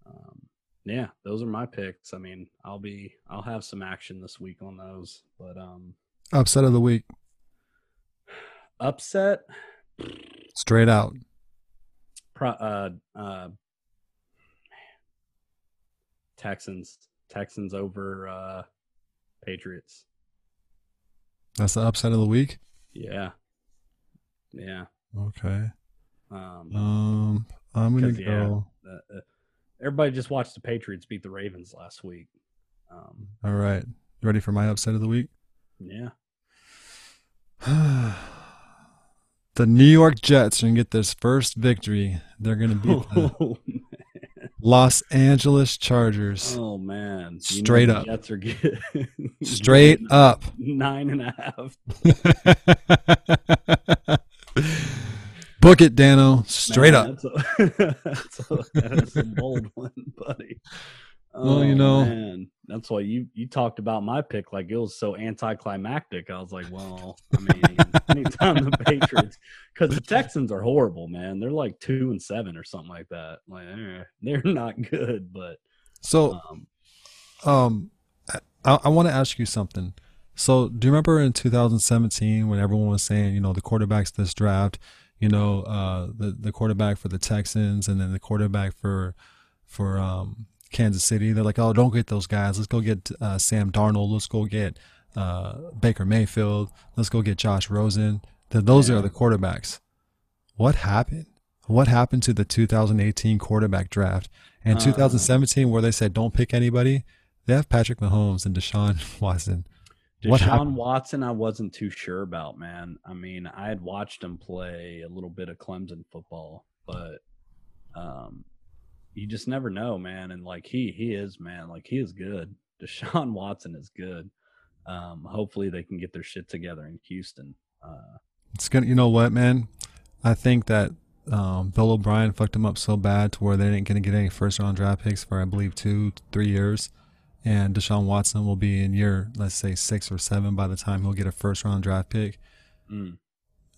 Um, yeah, those are my picks. I mean, I'll be I'll have some action this week on those, but um Upset of the week. upset Straight out. pro, uh uh Texans Texans over uh Patriots. That's the upset of the week. Yeah. Yeah. Okay. Um Um, I'm gonna yeah. go. uh, everybody just watched the Patriots beat the Ravens last week. Um All right. You ready for my upset of the week? yeah. the New York Jets are gonna get this first victory. They're gonna beat the Los Angeles Chargers. oh man. Know Straight up. Jets are good. Straight up. nine and a half. Book it, Dano. Straight Man, up. That's a, that's a, that's a bold one, buddy. Well, you oh, know- Oh, man. That's why you you talked about my pick like it was so anticlimactic. I was like, well, I mean, anytime the Patriots, because the Texans are horrible, man. They're like two and seven or something like that. Like eh, they're not good, but So, um, um, I, I want to ask you something. So, do you remember in 2017 when everyone was saying, you know, the quarterbacks this draft, you know, uh, the the quarterback for the Texans and then the quarterback for for um, Kansas City? They're like, oh, don't get those guys. Let's go get uh, Sam Darnold. Let's go get uh, Baker Mayfield. Let's go get Josh Rosen. Th- those Yeah. are the quarterbacks. What happened? What happened to the 2018 quarterback draft and Uh, 2017 where they said don't pick anybody? They have Patrick Mahomes and Deshaun Watson. Deshaun? Watson, I wasn't too sure about, man. I mean, I had watched him play a little bit of Clemson football, but um, you just never know, man. And like he, he is, man. Like he is good. Deshaun Watson is good. Um, hopefully they can get their shit together in Houston. Uh, It's gonna. You know what, man? I think that um, Bill O'Brien fucked him up so bad to where they didn't gonna get any first round draft picks for I believe two, three years, and Deshaun Watson will be in year let's say six or seven by the time he'll get a first round draft pick. mm.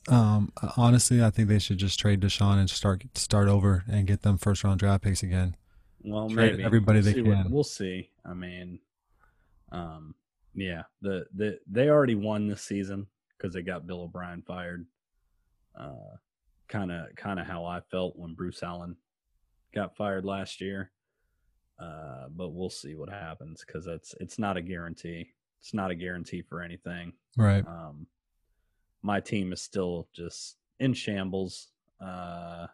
Um, honestly, I think they should just trade Deshaun and start start over and get them first round draft picks again. Well, Trade maybe everybody we'll they see what- can. we'll see. I mean, um, yeah, the the they already won this season because they got Bill O'Brien fired. Uh, kind of kind of how I felt when Bruce Allen got fired last year. Uh, but we'll see what happens because it's it's not a guarantee. It's not a guarantee for anything. Right. Um, my team is still just in shambles. Uh,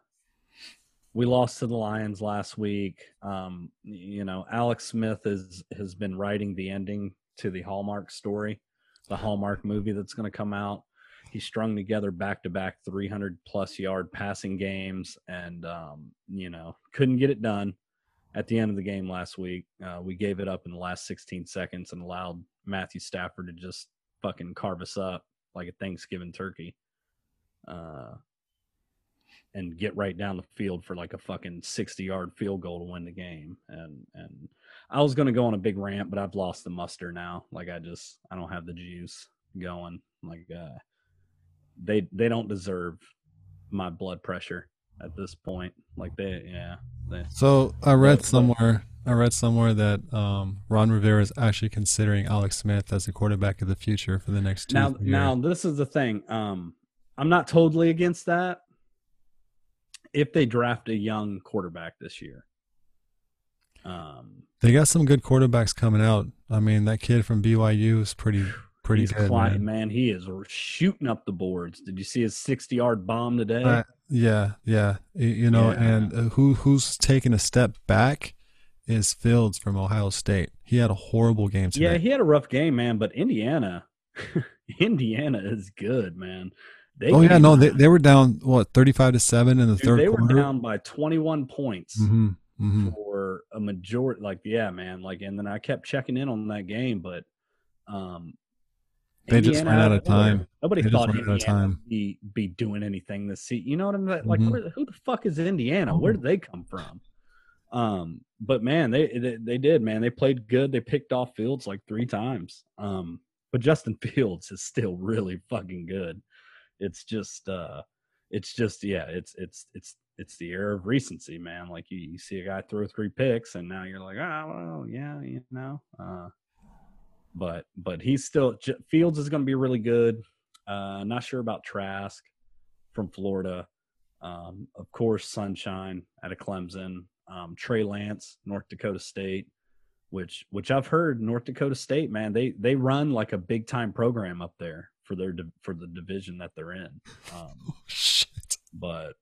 we lost to the Lions last week. Um, you know, Alex Smith is has been writing the ending to the Hallmark story, the Hallmark movie that's going to come out. He strung together back to back 300 plus yard passing games, and um, you know couldn't get it done at the end of the game last week. Uh, we gave it up in the last 16 seconds and allowed Matthew Stafford to just fucking carve us up like a Thanksgiving turkey. Uh, and get right down the field for like a fucking 60 yard field goal to win the game. And, and I was going to go on a big rant, but I've lost the muster now. Like I just, I don't have the juice going. Like, uh, they, they don't deserve my blood pressure at this point. Like they, yeah, they, So I read somewhere I read somewhere that um, Ron Rivera is actually considering Alex Smith as the quarterback of the future for the next two. now three now this is the thing um i'm not totally against that if they draft a young quarterback this year um they got some good quarterbacks coming out. I mean, that kid from BYU is pretty pretty He's good. climbing, man. man. He is shooting up the boards. Did you see his 60 yard bomb today? Uh, yeah, yeah. You know, Yeah. and uh, who who's taking a step back is Fields from Ohio State. He had a horrible game today. yeah, he had a rough game, man. But Indiana, Indiana is good, man. They oh yeah, no, they, they were down what thirty five to seven in the dude, third they were quarter. down by 21 points. hmm hmm for a majority like yeah man like and then i kept checking in on that game but um They just ran out of time. nobody They thought Indiana time. would be be doing anything this season you know what I mean? like Mhm. where, who the fuck is indiana where did they come from um but man they, they they did man. They played good. They picked off fields like three times. Um but justin fields is still really fucking good. It's just uh it's just yeah it's it's it's it's the era of recency man. Like you, you see a guy throw three picks and now you're like oh well yeah you know. Uh but but he's still fields is going to be really good. Uh not sure about trask from florida. Um of course sunshine out of clemson um trey lance north dakota state which which i've heard north dakota state man they they run like a big time program up there for their for the division that they're in um Shit. but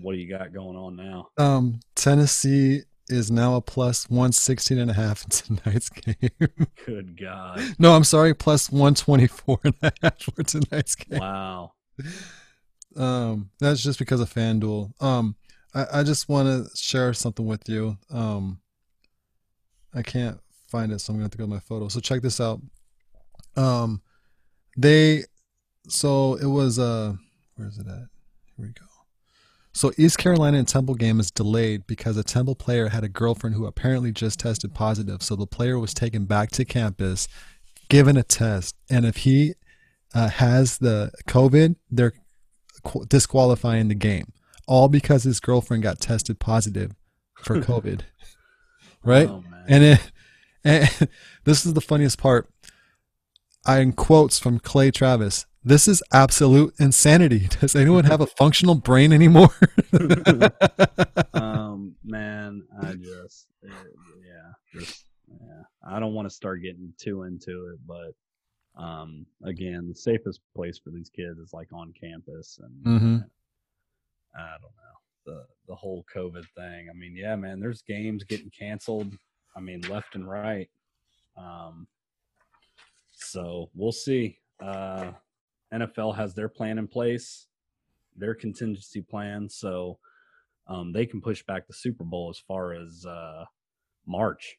what do you got going on now? Um, Tennessee is now a plus 116 and a half in tonight's game. Good God. no, I'm sorry, plus 124 and a half for tonight's game. Wow. Um, that's just because of FanDuel. Um, I, I just want to share something with you. Um, I can't find it, so I'm gonna have to go to my photo. So check this out. Um, they, so it was uh, where is it at? Here we go. So East Carolina and Temple game is delayed because a Temple player had a girlfriend who apparently just tested positive. So the player was taken back to campus, given a test, and if he uh, has the COVID, they're disqualifying the game, all because his girlfriend got tested positive for COVID. right? Oh, and it, and this is the funniest part. I in quotes from Clay Travis. This is absolute insanity. Does anyone have a functional brain anymore? um, man, I just, uh, yeah, just, yeah. I don't want to start getting too into it, but um, again, the safest place for these kids is like on campus, and Mhm. I don't know the the whole COVID thing. I mean, yeah, man, there's games getting canceled. I mean, left and right. Um, so we'll see. Uh, NFL has their plan in place, their contingency plan, so um, they can push back the Super Bowl as far as uh, March.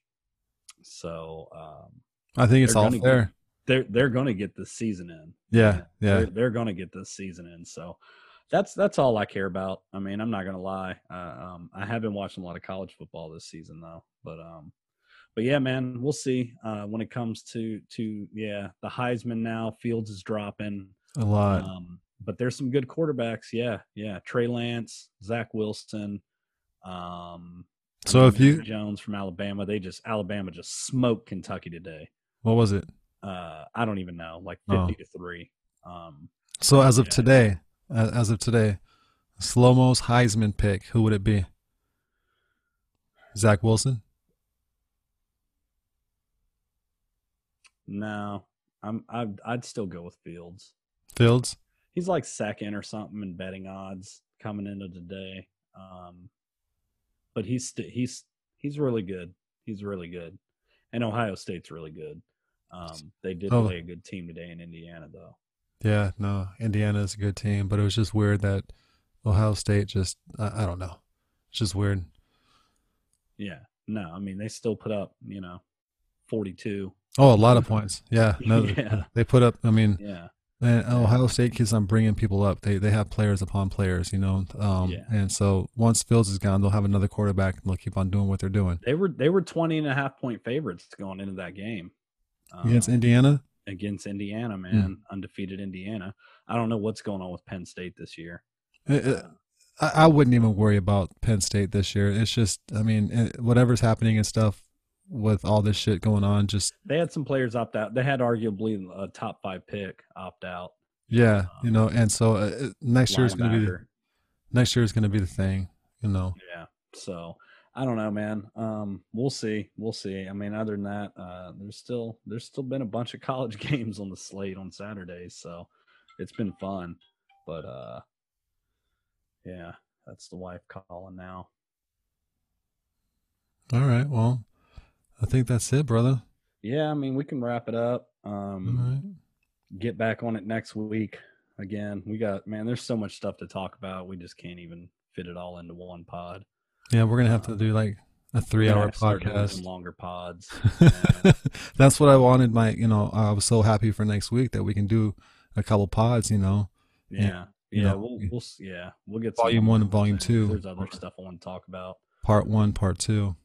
So um, I think it's They're all gonna fair. they're they're going to get this season in. Yeah, yeah. They're, they're going to get this season in. So that's that's all I care about. I mean, I'm not going to lie. Uh, um, I have been watching a lot of college football this season though, but um, but yeah, man, we'll see. Uh, when it comes to to yeah, the Heisman now, Fields is dropping. A lot. Um, but there's some good quarterbacks. Yeah, yeah. Trey Lance, Zach Wilson. Um, So if you- Jones from Alabama, they just Alabama just smoked Kentucky today. What was it? Uh, I don't even know, like Oh. fifty to three. Um, So as of Yeah. today, as of today, Slomo's Heisman pick, who would it be? Zach Wilson? no, I'm I'd, I'd still go with Fields. Fields? He's like second or something in betting odds coming into today. Um, but he's st- he's he's really good. He's really good, and Ohio State's really good. Um, they did Oh. play a good team today in Indiana, though. Yeah, no, Indiana is a good team, but it was just weird that Ohio State just, I, I don't know. It's just weird. Yeah, no, I mean they still put up, you know, forty-two. Oh, a lot of points. Yeah, no, Yeah. they put up. I mean, Yeah, and Ohio State keeps on bringing people up. They they have players upon players, you know. Um, Yeah. and so once Fields is gone, they'll have another quarterback, and they'll keep on doing what they're doing they were they were 20 and a half point favorites going into that game against Um, Indiana. Against Indiana, man, undefeated Indiana. I don't know what's going on with Penn State this year. Uh, uh, I, I wouldn't even worry about Penn State this year. It's just, I mean, eh, whatever's happening and stuff with all this shit going on, just They had some players opt out. They had arguably a top five pick opt out. yeah, you know. And so uh, uh, next year is going to be next year is going to be the thing, you know. Yeah. So I don't know, man. Um, we'll see. We'll see. I mean, other than that, uh, there's still there's still been a bunch of college games on the slate on Saturdays, so it's been fun. But uh, yeah, that's the wife calling now. All right. Well, I think that's it, brother. Yeah, I mean, we can wrap it up. Um, right. get back on it next week. Again, we got man. There's so much stuff to talk about. We just can't even fit it all into one pod. Yeah, we're gonna have to do like a three-hour We're gonna start doing podcast. longer pods. Yeah. That's what I wanted. My, you know, I was so happy for next week that we can do a couple pods. You know, Yeah, Yeah, yeah, you know, we'll, we- we'll, yeah, we'll get Volume one and volume two. There's other stuff I want to talk about. part one, part two.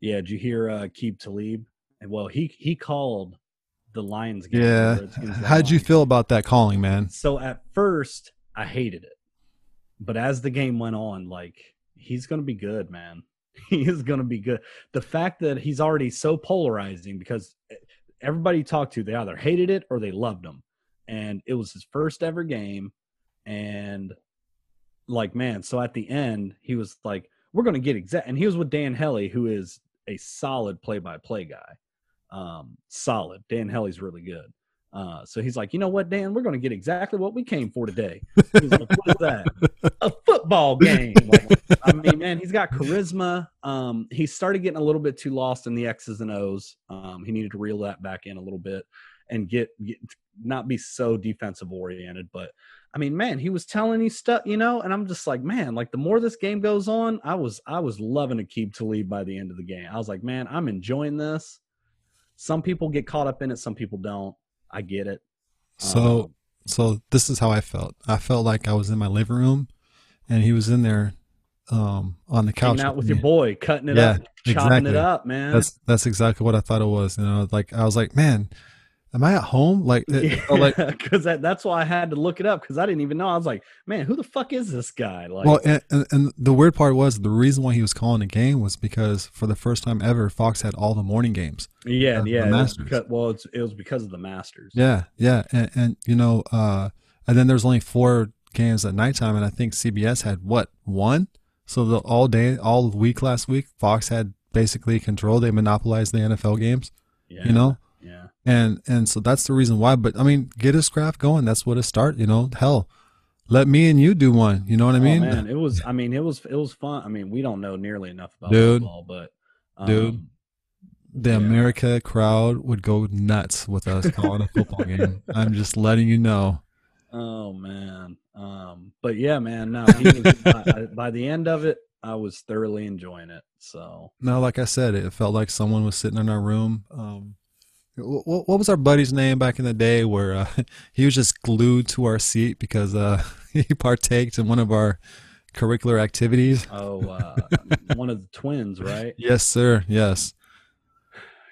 Yeah, did you hear uh, Aqib Talib? Well, he he called the Lions game. Yeah. How'd you feel game. about that calling, man? So at first, I hated it, but as the game went on, like he's gonna be good, man. He is gonna be good. The fact that he's already so polarizing because eh, everybody he talked to, they either hated it or they loved him, and it was his first ever game, and like man, so at the end he was like, "We're gonna get exact," and he was with Dan Hellie, who is a solid play-by-play guy, um, solid. Dan Hellie's really good. Uh, so he's like, you know what, Dan, we're going to get exactly what we came for today. He's like, what is that? A football game. Like, I mean, man, he's got charisma. Um, he started getting a little bit too lost in the X's and O's. Um, he needed to reel that back in a little bit and get, get not be so defensive oriented. But I mean, man, he was telling you stuff, you know, and I'm just like, man, like the more this game goes on, I was I was loving to Aqib Talib by the end of the game. I was like, man, I'm enjoying this. Some people get caught up in it, some people don't. I get it. So, Um, so this is how I felt. I felt like I was in my living room, and he was in there, um, on the couch out with me. your boy, cutting it Yeah, up, chopping exactly. it up, man. That's that's exactly what I thought it was. You know, like I was like, man, am I at home? Like, felt like because that, that's why I had to look it up because I didn't even know. I was like, man, who the fuck is this guy? Like, well, and, and, and the weird part was the reason why he was calling the game was because for the first time ever, Fox had all the morning games. yeah, the yeah. it Masters. Masters. well, it was because of the Masters. Yeah, yeah, and, and you know, uh, and then there's only four games at nighttime, and I think CBS had what one. So the all day, all week last week, Fox had basically control. They monopolized the NFL games, yeah, you know, yeah. And and so that's the reason why. But I mean, get his craft going. That's what it start. You know, hell, let me and you do one. You know what I mean? oh, man, it was. I mean, it was. It was fun. I mean, we don't know nearly enough about Dude. football, but um, Dude. the Yeah. America crowd would go nuts with us calling a football game. I'm just letting you know. Oh man. Um, but yeah, man. No, he was, by, by the end of it, I was thoroughly enjoying it. So No, like I said, it felt like someone was sitting in our room. Um, what, what was our buddy's name back in the day where uh, he was just glued to our seat because uh, he partaked in one of our curricular activities? Oh, uh, one of the twins, right? Yes, sir. Yes.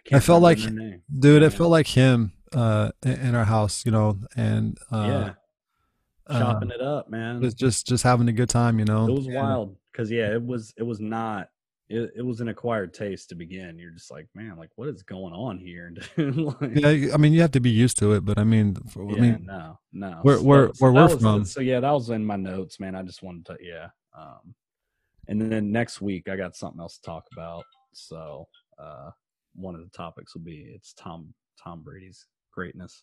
Can't felt like- their name. Dude, it Yeah. felt like him uh, in in our house, you know, and uh, yeah, uh, chopping it up, man. just, just just having a good time, you know. It was wild because yeah, it was it was not. It, it was an acquired taste to begin. You're just like, man, like what is going on here? like, Yeah, I mean, you have to be used to it, but I mean, for, I yeah, mean, no, no. where- So where- where we're was- from. So yeah, that was in my notes, man. I just wanted to, yeah. Um, and then next week I got something else to talk about. So uh, one of the topics will be it's Tom Tom Brady's greatness.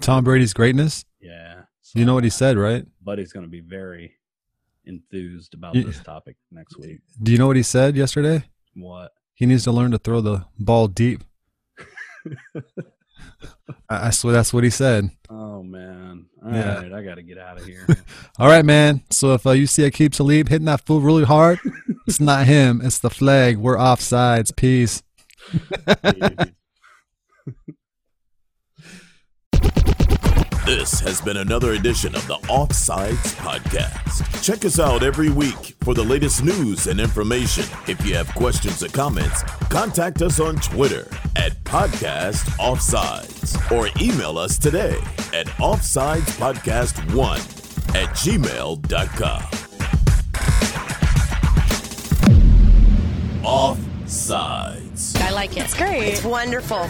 Tom Brady's greatness. Yeah, You know what he said, right? Buddy's going to be very enthused about You- this topic next week. Do you know what he said yesterday? What? He needs to learn to throw the ball deep. I, I swear that's what he said. Oh man! All Yeah. right, I got to get out of here. All right, man. So if uh, you see Aqib Talib hitting that fool really hard, it's not him. It's the flag. We're offsides. Peace. Jeez. This has been another edition of the Offsides Podcast. Check us out every week for the latest news and information. If you have questions or comments, contact us on Twitter at Podcast Offsides or email us today at OffsidesPodcast1 at gmail.com. Offsides. I like it. It's great. It's wonderful.